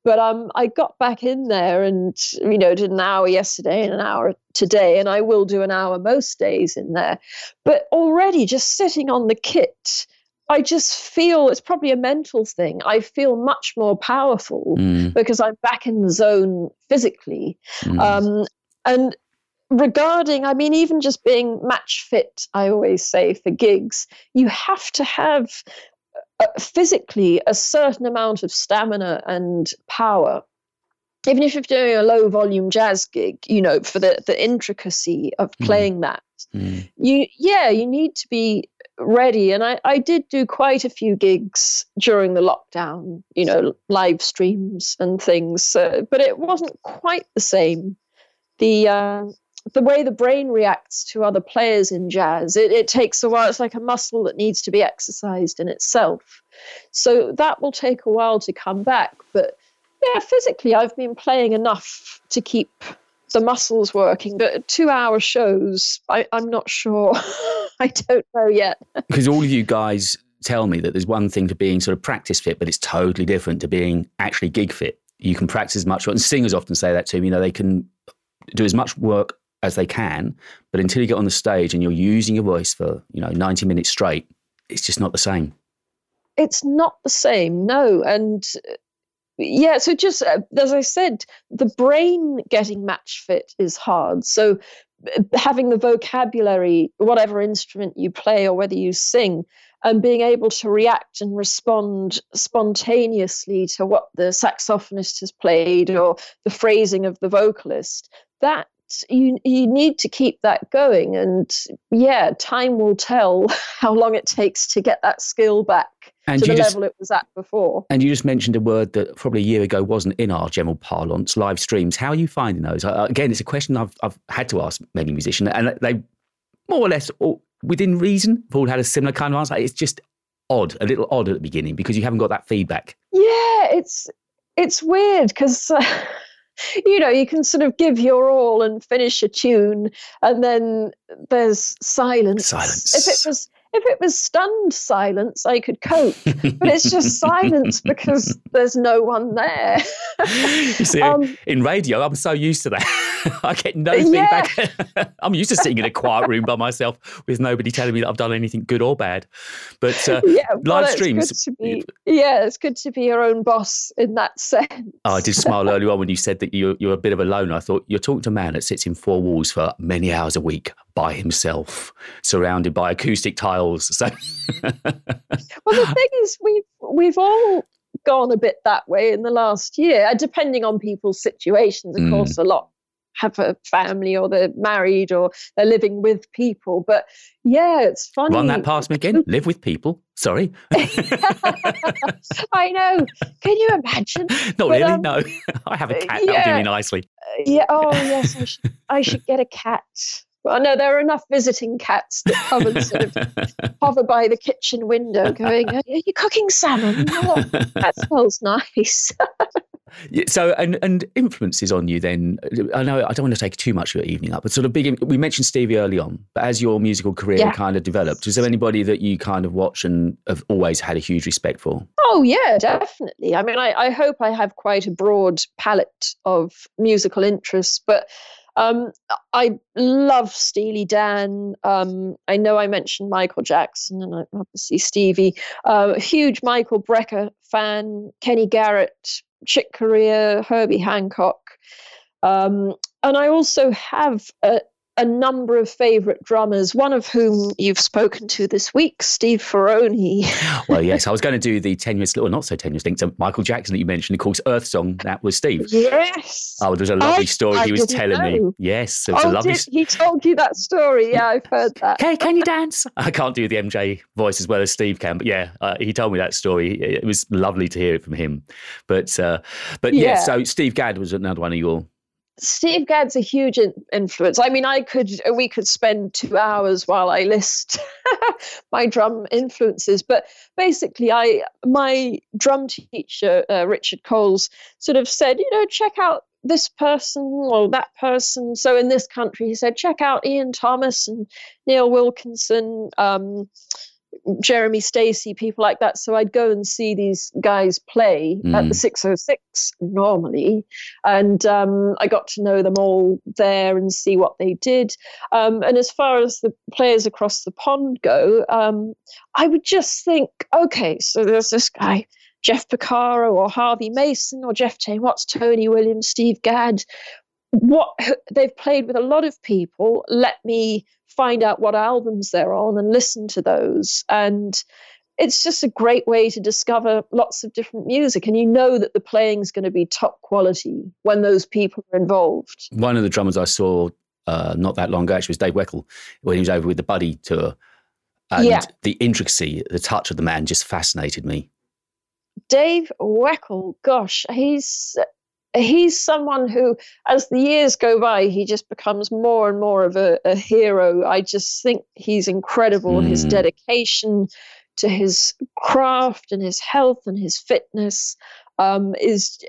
But um, I got back in there and you know did an hour yesterday and an hour today, and I will do an hour most days in there. But already just sitting on the kit, I just feel it's probably a mental thing. I feel much more powerful Mm. because I'm back in the zone physically. Mm. Um, and regarding, I mean, even just being match fit, I always say for gigs, you have to have uh, physically a certain amount of stamina and power. Even if you're doing a low volume jazz gig, you know, for the, the intricacy of Mm. playing that, Mm. you yeah you need to be ready and I, I did do quite a few gigs during the lockdown you know live streams and things uh, but it wasn't quite the same the uh, the way the brain reacts to other players in jazz it, it takes a while it's like a muscle that needs to be exercised in itself so that will take a while to come back but yeah physically i've been playing enough to keep the muscles working but two hour shows I, i'm not sure i don't know yet because all of you guys tell me that there's one thing to being sort of practice fit, but it's totally different to being actually gig fit. You can practice as much, and singers often say that to me. You know, they can do as much work as they can, but until you get on the stage and you're using your voice for you know 90 minutes straight, it's just not the same. it's not the same no and uh, yeah so just uh, as i said the brain getting match fit is hard so uh, having the vocabulary whatever instrument you play or whether you sing and being able to react and respond spontaneously to what the saxophonist has played or the phrasing of the vocalist that you you need to keep that going and yeah time will tell how long it takes to get that skill back And to the just- level it was at before And you just mentioned a word that probably a year ago wasn't in our general parlance, live streams. How are you finding those? Uh, Again, it's a question I've, I've had to ask many musicians, and they more or less all, within reason have all had a similar kind of answer. It's just odd, a little odd at the beginning because you haven't got that feedback. yeah it's it's weird because uh, you know you can sort of give your all and finish a tune and then there's silence Silence. if it was if it was stunned silence i could cope but it's just silence because there's no one there You see, Um, in radio, I'm so used to that. I get no Yeah. feedback. I'm used to sitting in a quiet room by myself with nobody telling me that I've done anything good or bad. But uh, yeah well, live streams. be, yeah it's good to be your own boss in that sense Oh, I did smile earlier on when you said that you're, you're a bit of a loner. I thought you're talking to a man that sits in four walls for many hours a week by himself, surrounded by acoustic tiles. So, Well, the thing is, we've we've all gone a bit that way in the last year, uh, depending on people's situations. Of Mm. course, a lot have a family or they're married or they're living with people. But yeah, it's funny. run that past me again. Live with people. Sorry. I know. Can you imagine? Not But, really. um, no. I have a cat. That'll do yeah. me nicely. Uh, yeah. Oh, yes. I should, I should get a cat. Well, no, there are enough visiting cats that and sort of hover by the kitchen window, going, "Are you cooking salmon? Oh, that smells nice." So and and influences on you then i know i don't want to take too much of your evening up but sort of big we mentioned stevie early on but as your musical career Yeah. kind of developed is there anybody that you kind of watch and have always had a huge respect for Oh yeah, definitely. I mean, I, I hope I have quite a broad palette of musical interests, but um, I love Steely Dan. Um, I know I mentioned Michael Jackson and obviously Stevie. Uh, huge Michael Brecker fan. Kenny Garrett, Chick Corea, Herbie Hancock, um, and I also have a, a number of favorite drummers. One of whom you've spoken to this week, Steve Ferrone. well yes i was going to do the tenuous or not so tenuous thing to michael jackson that you mentioned of course earth song that was steve Yes. oh there's a lovely I- story I he was telling me yes it was oh, a lovely did, he told you that story. Yeah, I've heard that. Can, can you dance? I can't do the MJ voice as well as Steve can, but yeah, uh, he told me that story. It was lovely to hear it from him. But uh, but yeah. Yeah. so Steve Gadd was another one of your Steve Gadd's a huge influence. I mean, I could we could spend two hours while I list my drum influences, but basically, I my drum teacher uh, Richard Coles sort of said, you know, check out this person or that person. So in this country, he said, check out Ian Thomas and Neil Wilkinson. Um, Jeremy Stacey, people like that. So I'd go and see these guys play at the Mm. 606 normally. And um, I got to know them all there and see what they did. Um, and as far as the players across the pond go, um, I would just think, okay, so there's this guy, Jeff Porcaro or Harvey Mason or Jeff Tain Watts, Tony Williams, Steve Gadd. What they've played with a lot of people. Let me find out what albums they're on and listen to those. And it's just a great way to discover lots of different music. And you know that the playing is going to be top quality when those people are involved. One of the drummers I saw uh, not that long ago actually was Dave Weckl when he was over with the Buddy tour. And Yeah. the intricacy, the touch of the man just fascinated me. Dave Weckl, gosh, he's he's someone who, as the years go by, he just becomes more and more of a, a hero. I just think he's incredible. His Mm. dedication to his craft and his health and his fitness um, is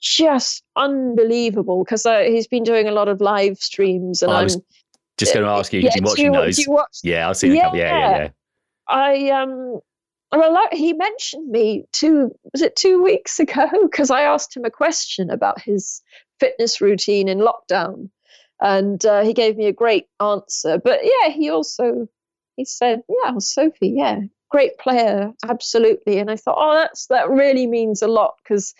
just unbelievable because uh, he's been doing a lot of live streams and I I'm just going to ask you, yeah, did you do watch you, those? you watch yeah, I've seen a couple. Yeah, yeah, Yeah. yeah. I um well he mentioned me two was it two weeks ago because I asked him a question about his fitness routine in lockdown and uh, he gave me a great answer but yeah he also he said yeah well, Sophie yeah great player absolutely and I thought oh that's that really means a lot because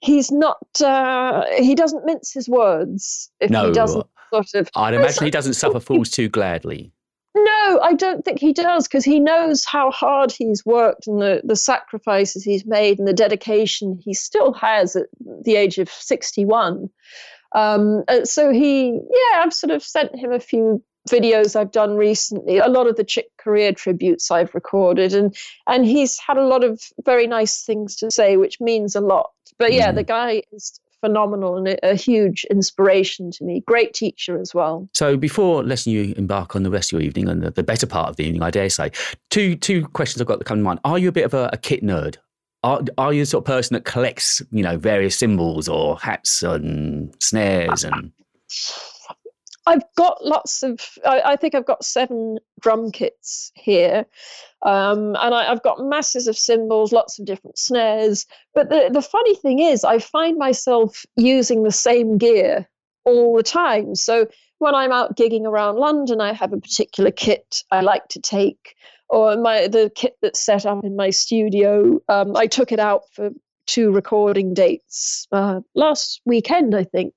he's not uh, he doesn't mince his words if No. he doesn't sort of I'd imagine he doesn't suffer fools too gladly. No, I don't think he does because he knows how hard he's worked and the, the sacrifices he's made and the dedication he still has at the age of 61. Um, uh, so he, yeah, I've sort of sent him a few videos I've done recently, a lot of the Chick Corea tributes I've recorded, and and he's had a lot of very nice things to say, which means a lot. But yeah, Mhm. the guy is phenomenal and a, huge inspiration to me. Great teacher as well. So before letting you embark on the rest of your evening and the, the better part of the evening, I dare say, two two questions I've got that come to mind. Are you a bit of a, a kit nerd? Are, are you the sort of person that collects, you know, various cymbals or hats and snares and I've got lots of. I, I think I've got seven drum kits here, um, and I, I've got masses of cymbals, lots of different snares. But the the funny thing is, I find myself using the same gear all the time. So when I'm out gigging around London, I have a particular kit I like to take, or my the kit that's set up in my studio. Um, I took it out for two recording dates uh, last weekend, I think.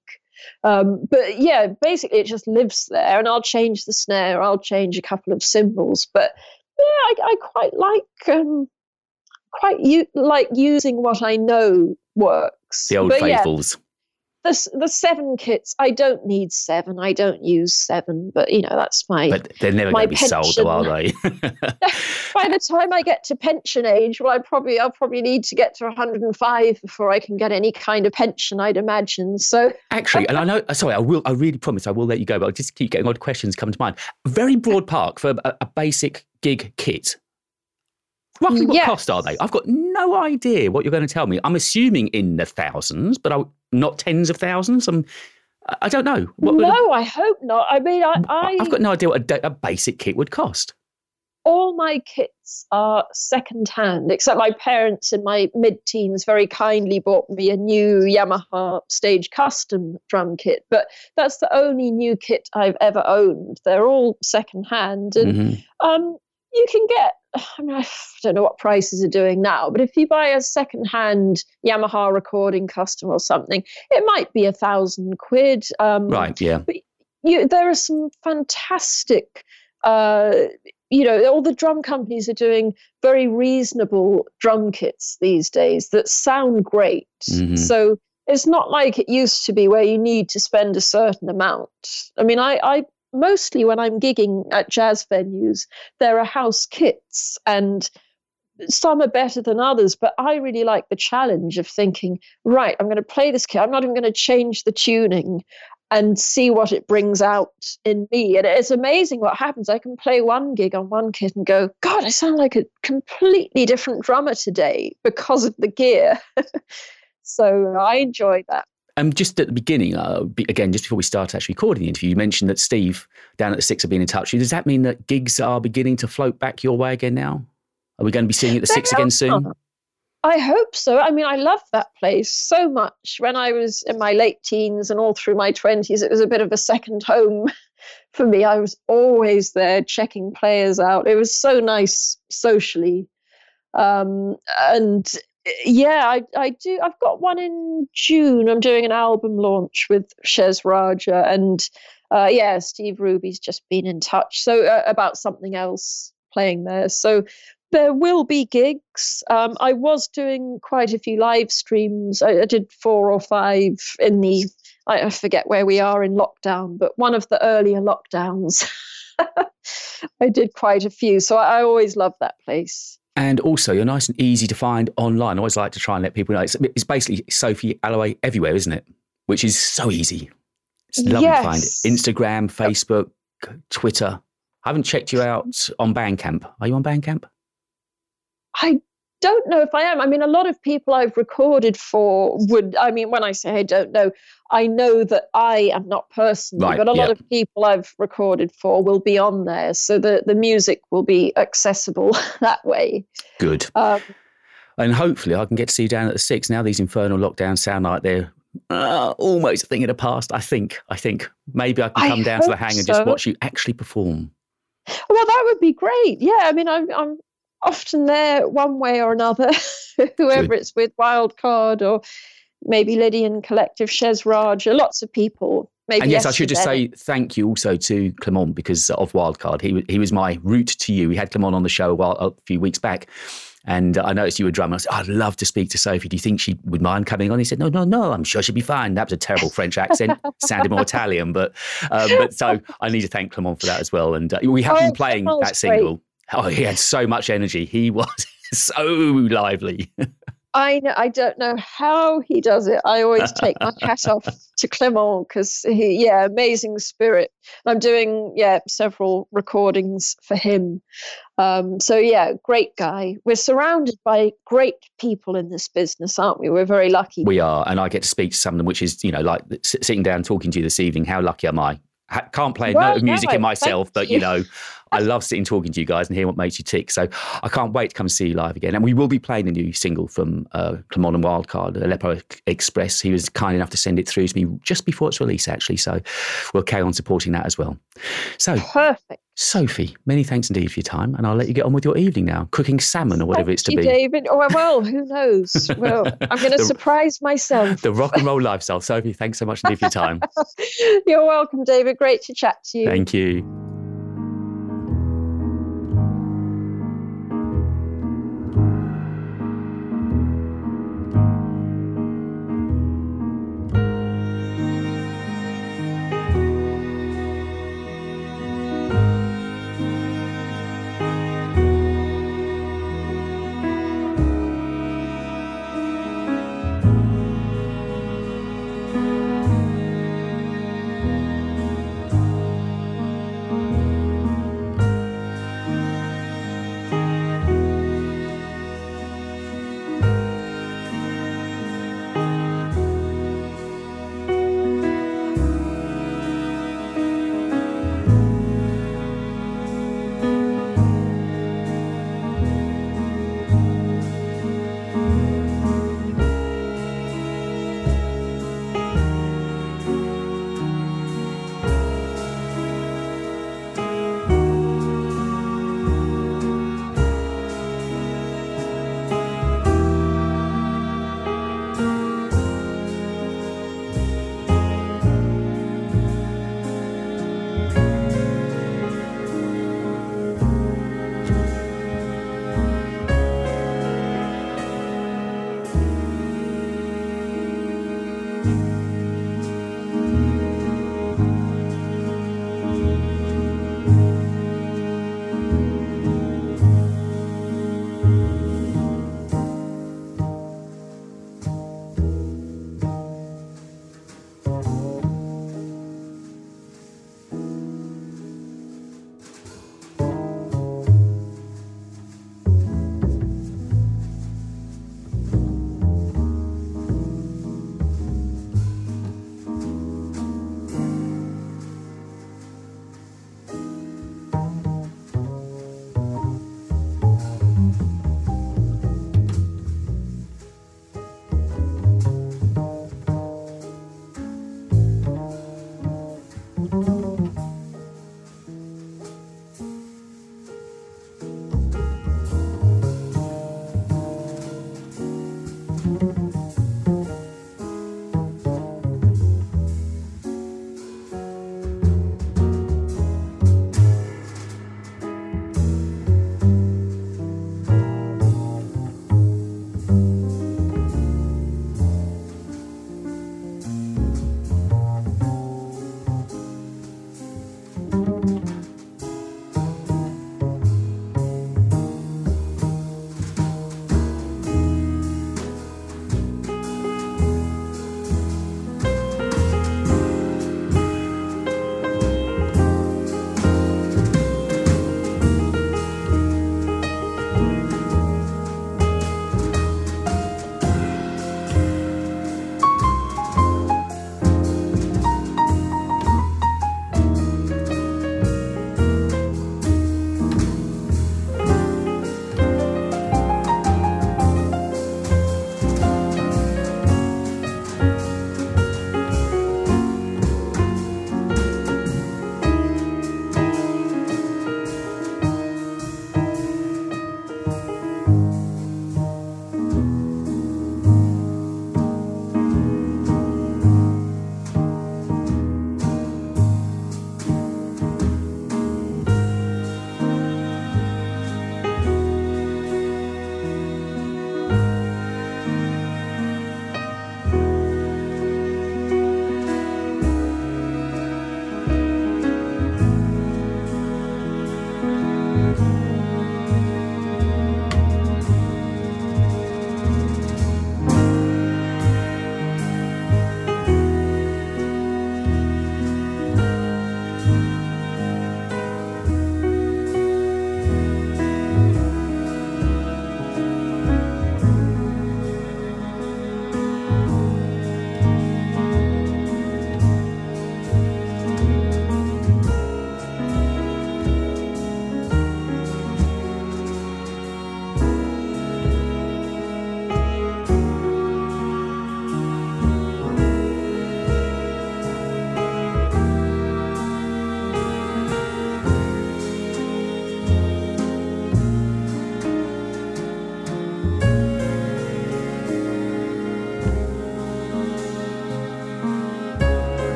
Um, but yeah, basically it just lives there, and I'll change the snare, I'll change a couple of cymbals. But yeah, I, I quite like um, quite u- like using what I know works. the old but faithfuls? The the seven kits. I don't need seven. I don't use seven, but you know that's my. But they're never going to be sold, though, are they? by the time I get to pension age, well, I probably I'll probably need to get to 105 before I can get any kind of pension. I'd imagine. So Actually, and I know, uh, sorry, I will, I really promise I will let you go, but I just keep getting odd questions coming to mind. Very broad park for a, a basic gig kit. Roughly what Yes. cost are they? I've got no idea what you're going to tell me. I'm assuming in the thousands, but I, not tens of thousands. I'm, I- don't know. What no, I hope not. I mean, I, I I've got no idea what a, a basic kit would cost. all my kits are second hand, except my parents in my mid teens very kindly bought me a new Yamaha Stage Custom drum kit. But that's the only new kit I've ever owned. They're all second hand. And Mhm. um, you can get, I mean, I don't know what prices are doing now, but if you buy a second hand Yamaha recording custom or something, it might be a thousand quid. Um, Right, yeah. you, there are some fantastic uh, you know all the drum companies are doing very reasonable drum kits these days that sound great Mhm. so it's not like it used to be where you need to spend a certain amount i mean i, I mostly when i'm gigging at jazz venues there are house kits and some are better than others, but I really like the challenge of thinking, right, I'm going to play this kit. I'm not even going to change the tuning and see what it brings out in me. And it's amazing what happens. I can play one gig on one kit and go, God, I sound like a completely different drummer today because of the gear. so I enjoy that. Um, just at the beginning, uh, be- again, just before we start actually recording the interview, you mentioned that Steve down at the Six have been in touch with you. Does that mean that gigs are beginning to float back your way again now? Are we going to be seeing you at the They Six again soon? I hope so. I mean, I love that place so much. When I was in my late teens and all through my 20s, it was a bit of a second home for me. I was always there checking players out. It was so nice socially. Um, and yeah, I, I do. I've got one in June. I'm doing an album launch with Shez Raja. And uh, yeah, Steve Rubie's just been in touch. So uh, about something else playing there. So there will be gigs. Um, I was doing quite a few live streams. I, I did four or five in the, I, forget where we are in lockdown, but one of the earlier lockdowns. I did quite a few. So I, I always love that place. And also, you're nice and easy to find online. I always like to try and let people know. It's, it's basically Sophie Alloway everywhere, isn't it? Which is so easy. It's lovely to find. Yes. Instagram, Facebook, Twitter. I haven't checked you out on Bandcamp. Are you on Bandcamp? I don't know if I am. I mean, a lot of people I've recorded for would, I mean, when I say I don't know, I know that I am not personally, Right, but a lot of people I've recorded for will be on there. So the, the music will be accessible that way. Good. Um, And hopefully, I can get to see you down at the Six. Now these infernal lockdowns sound like they're uh, almost a thing of the past. I think. I think maybe I can I come down to the hang and just watch you actually perform. well, that would be great. Yeah, I mean, I'm, I'm often there one way or another, whoever Good. it's with, Wildcard or maybe Lydian Collective, Shez Raj, lots of people. Maybe and yes, I should just say thank you also to Clement because of Wildcard. He he was my route to you. We had Clement on the show a, while, a few weeks back. And I noticed you were drumming. I said, I'd love to speak to Sophie. Do you think she would mind coming on? He said, No, no, no. I'm sure she'd be fine. That was a terrible French accent. Sounded more Italian, but um, but so I need to thank Clement for that as well. And uh, we have Oh, been playing that single. Oh, he had so much energy. He was so lively. I know, I don't know how he does it. I always take my hat off to Clement because he, yeah, amazing spirit. I'm doing yeah several recordings for him. Um, so yeah, great guy. We're surrounded by great people in this business, aren't we? We're very lucky. We are, and I get to speak to some of them, which is, you know, like sitting down talking to you this evening. How lucky am I? Can't play a Well, note of music no, in myself, but you you. know, I love sitting talking to you guys and hearing what makes you tick. So I can't wait to come see you live again. And we will be playing a new single from uh, Clement and Wildcard, Aleppo Express. He was kind enough to send it through to me just before its release, actually. So we'll carry on supporting that as well. So, Perfect. Sophie, many thanks indeed for your time, and I'll let you get on with your evening now, cooking salmon or whatever Thank it's to you, be. David. Oh, well, who knows? Well, I'm going to surprise myself. The rock and roll lifestyle. Sophie, thanks so much indeed for your time. You're welcome, David. Great to chat to you. Thank you.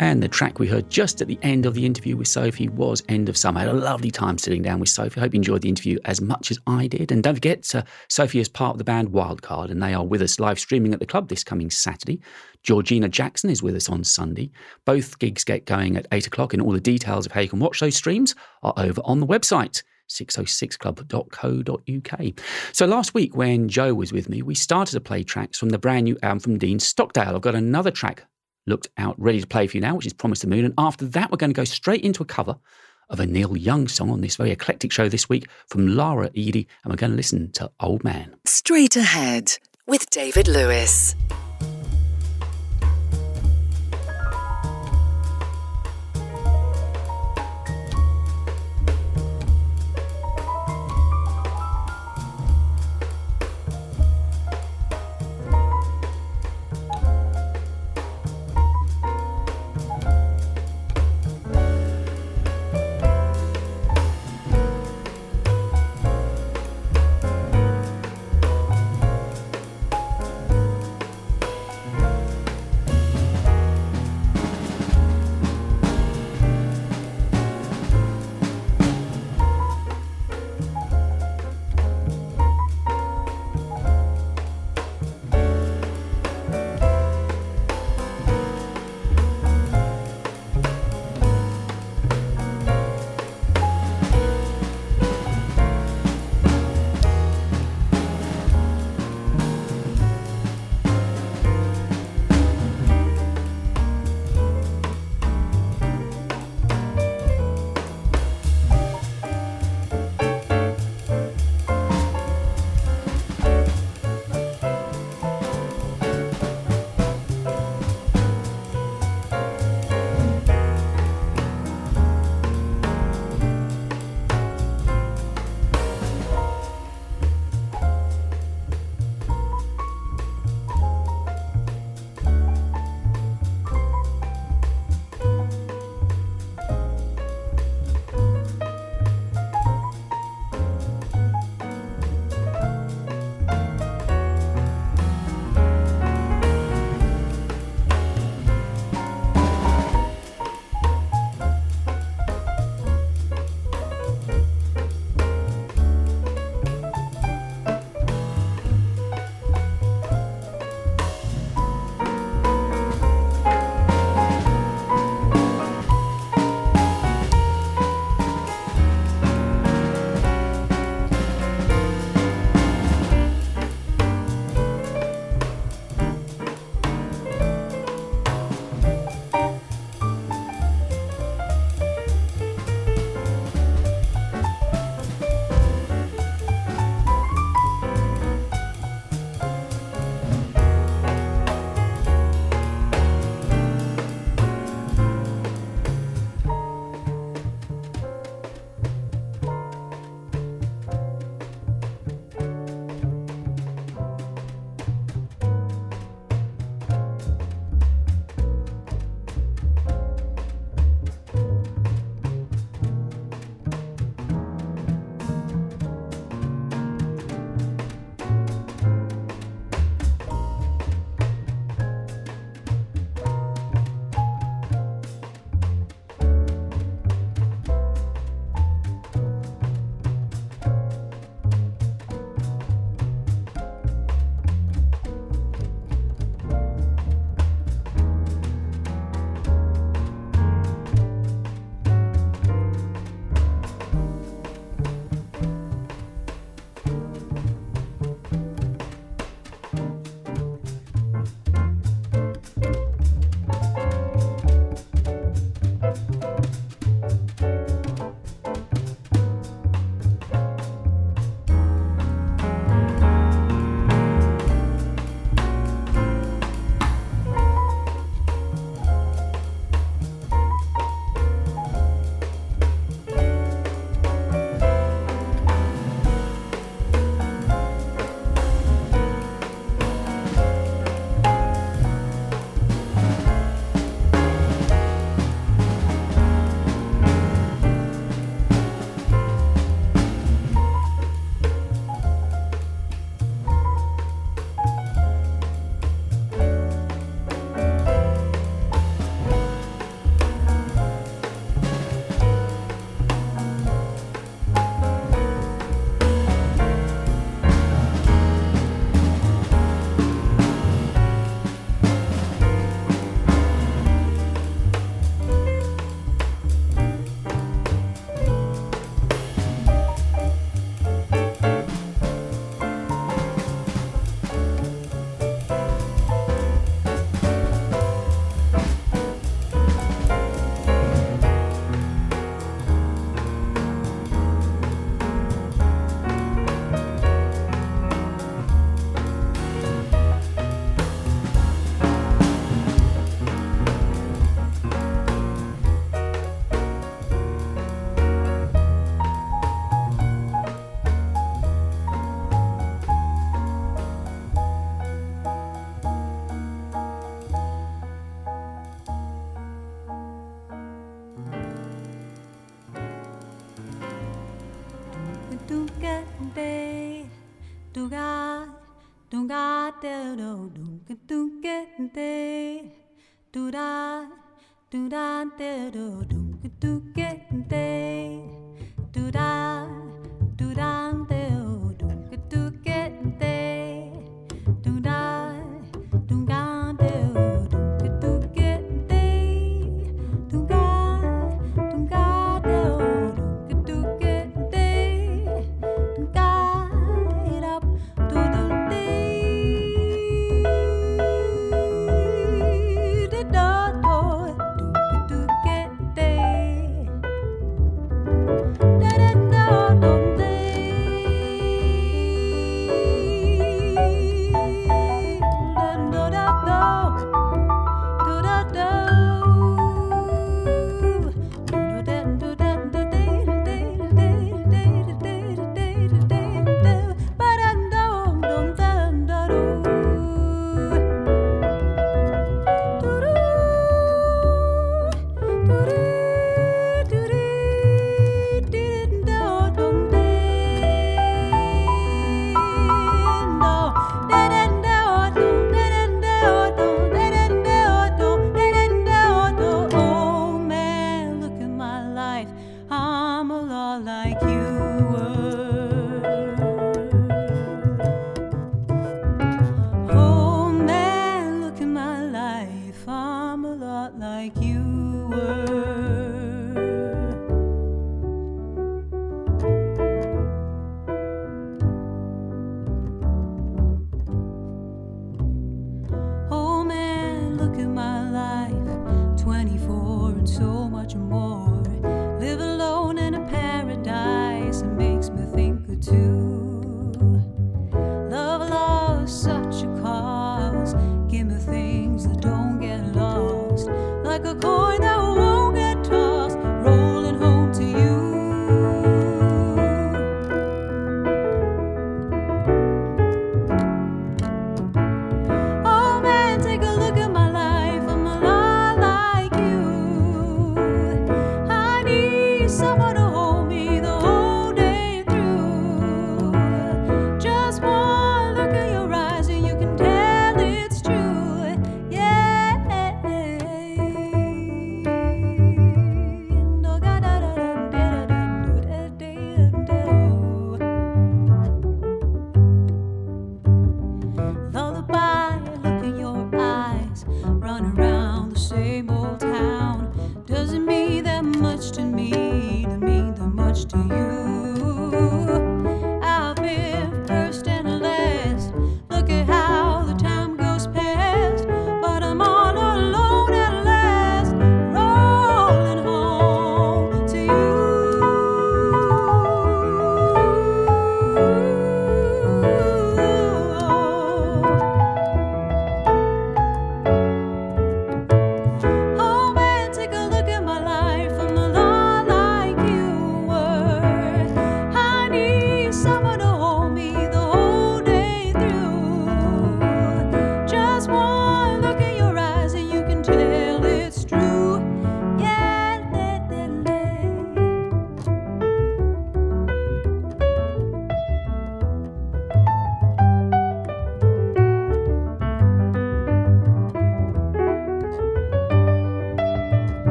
And the track we heard just at the end of the interview with Sophie was End of Summer. I had a lovely time sitting down with Sophie. I hope you enjoyed the interview as much as I did. And don't forget, uh, Sophie is part of the band Wildcard, and they are with us live streaming at the club this coming Saturday. Georgina Jackson is with us on Sunday. Both gigs get going at 8 o'clock, and all the details of how you can watch those streams are over on the website. 606club.co.uk. So last week when Joe was with me, we started to play tracks from the brand new album from Dean Stockdale. I've got another track looked out ready to play for you now, which is Promise the Moon. And after that, we're going to go straight into a cover of a Neil Young song on this very eclectic show this week from Lara Eidi. And we're going to listen to Old Man. Straight ahead with David Lewis.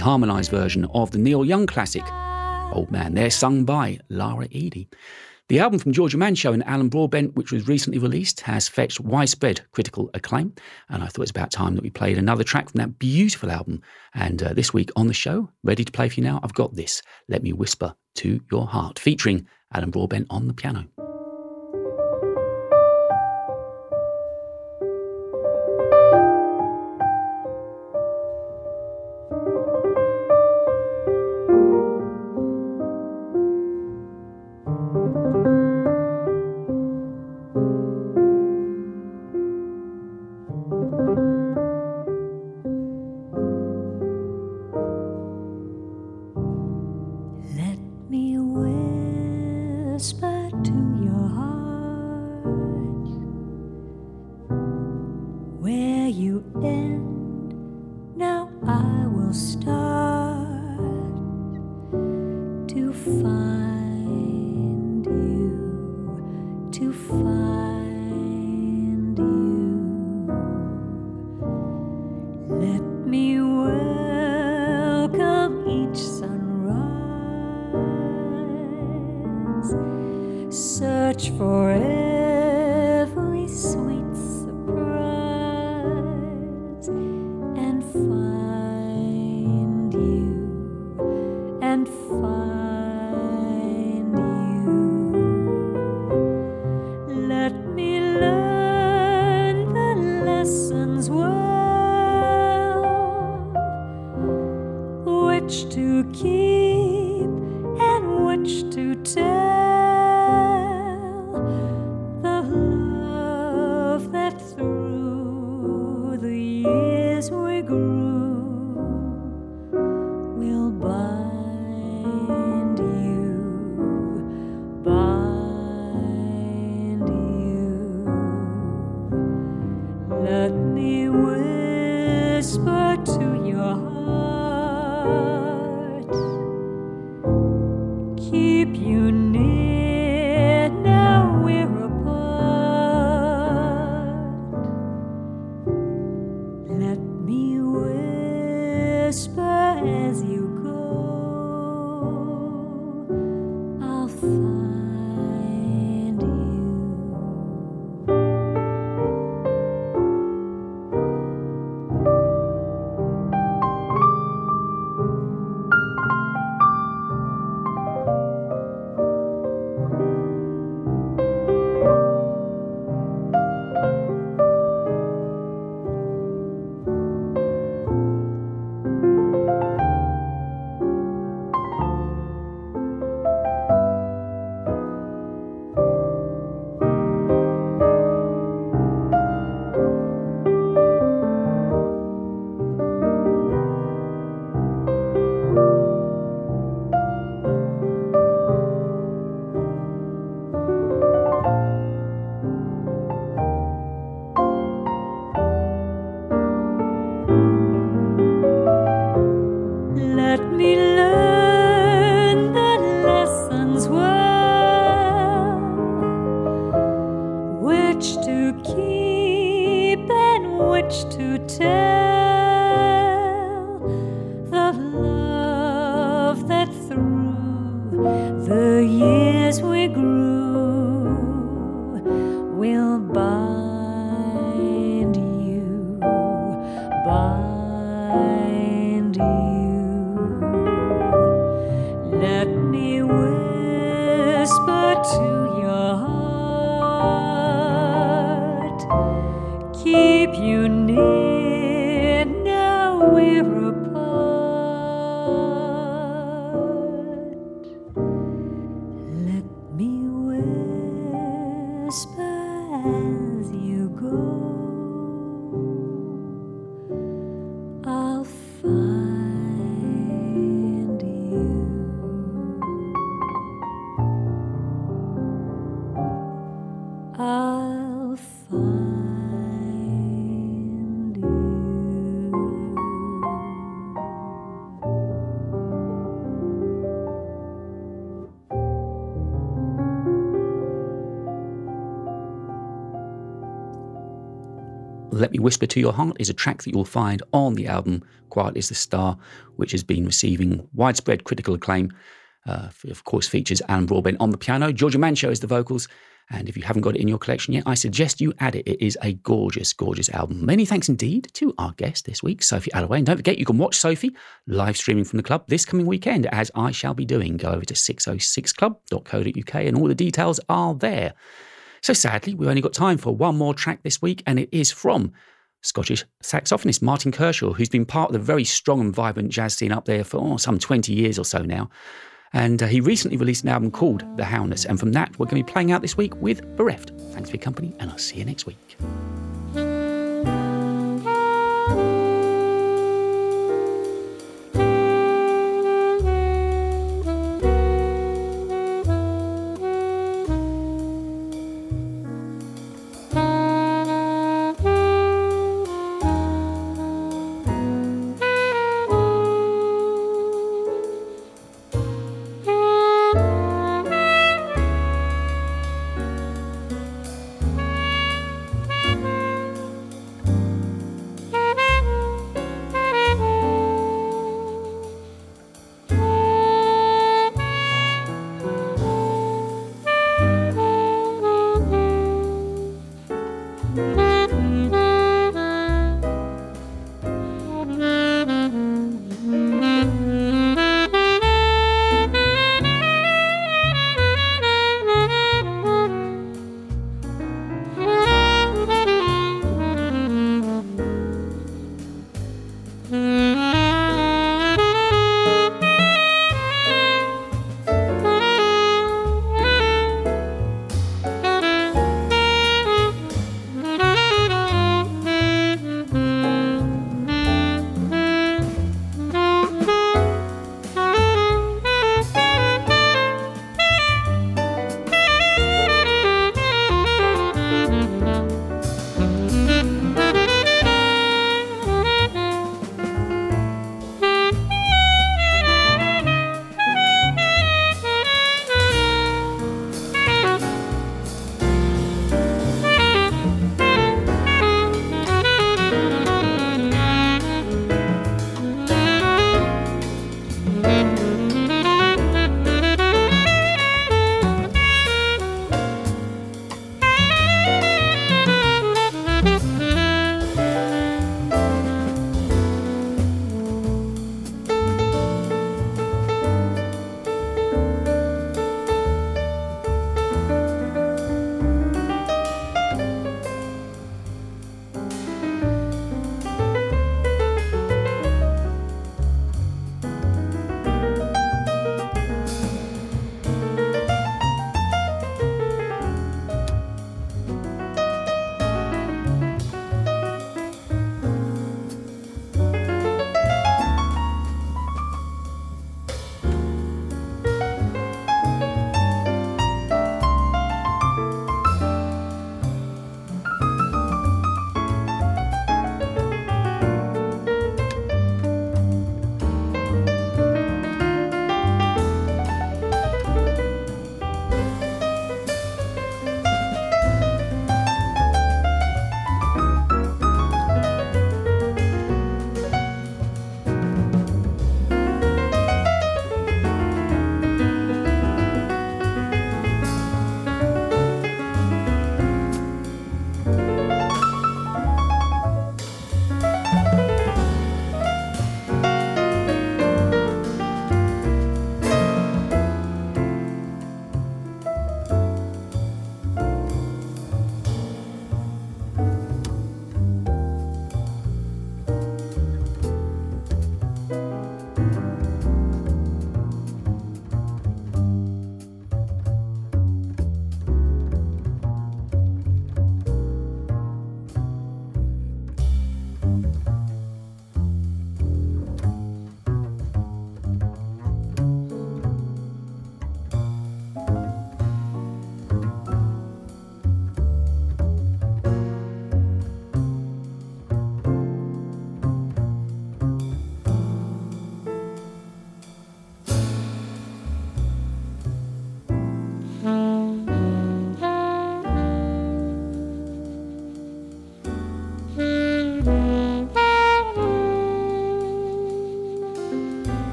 Reharmonised version of the Neil Young classic, Old Man. They're sung by Lara Eidi. The album from Georgia Mancio and Alan Broadbent, which was recently released, has fetched widespread critical acclaim. And I thought it's about time that we played another track from that beautiful album. And uh, this week on the show, ready to play for you now, I've got this Let Me Whisper to Your Heart, featuring Alan Broadbent on the piano. Whisper to Your Heart is a track that you'll find on the album Quiet is the Star, which has been receiving widespread critical acclaim. Uh, of course, features Alan Broadbent on the piano, Georgia Mancio is the vocals, and if you haven't got it in your collection yet, I suggest you add it. It is a gorgeous, gorgeous album. Many thanks indeed to our guest this week, Sophie Alloway. And don't forget, you can watch Sophie live streaming from the club this coming weekend, as I shall be doing. Go over to 606club.co.uk, and all the details are there. So sadly, we've only got time for one more track this week, and it is from Scottish saxophonist Martin Kershaw, who's been part of the very strong and vibrant jazz scene up there for oh, some 20 years or so now. And uh, he recently released an album called The Howlers, and from that, we're going to be playing out this week with Bereft. Thanks for your company, and I'll see you next week.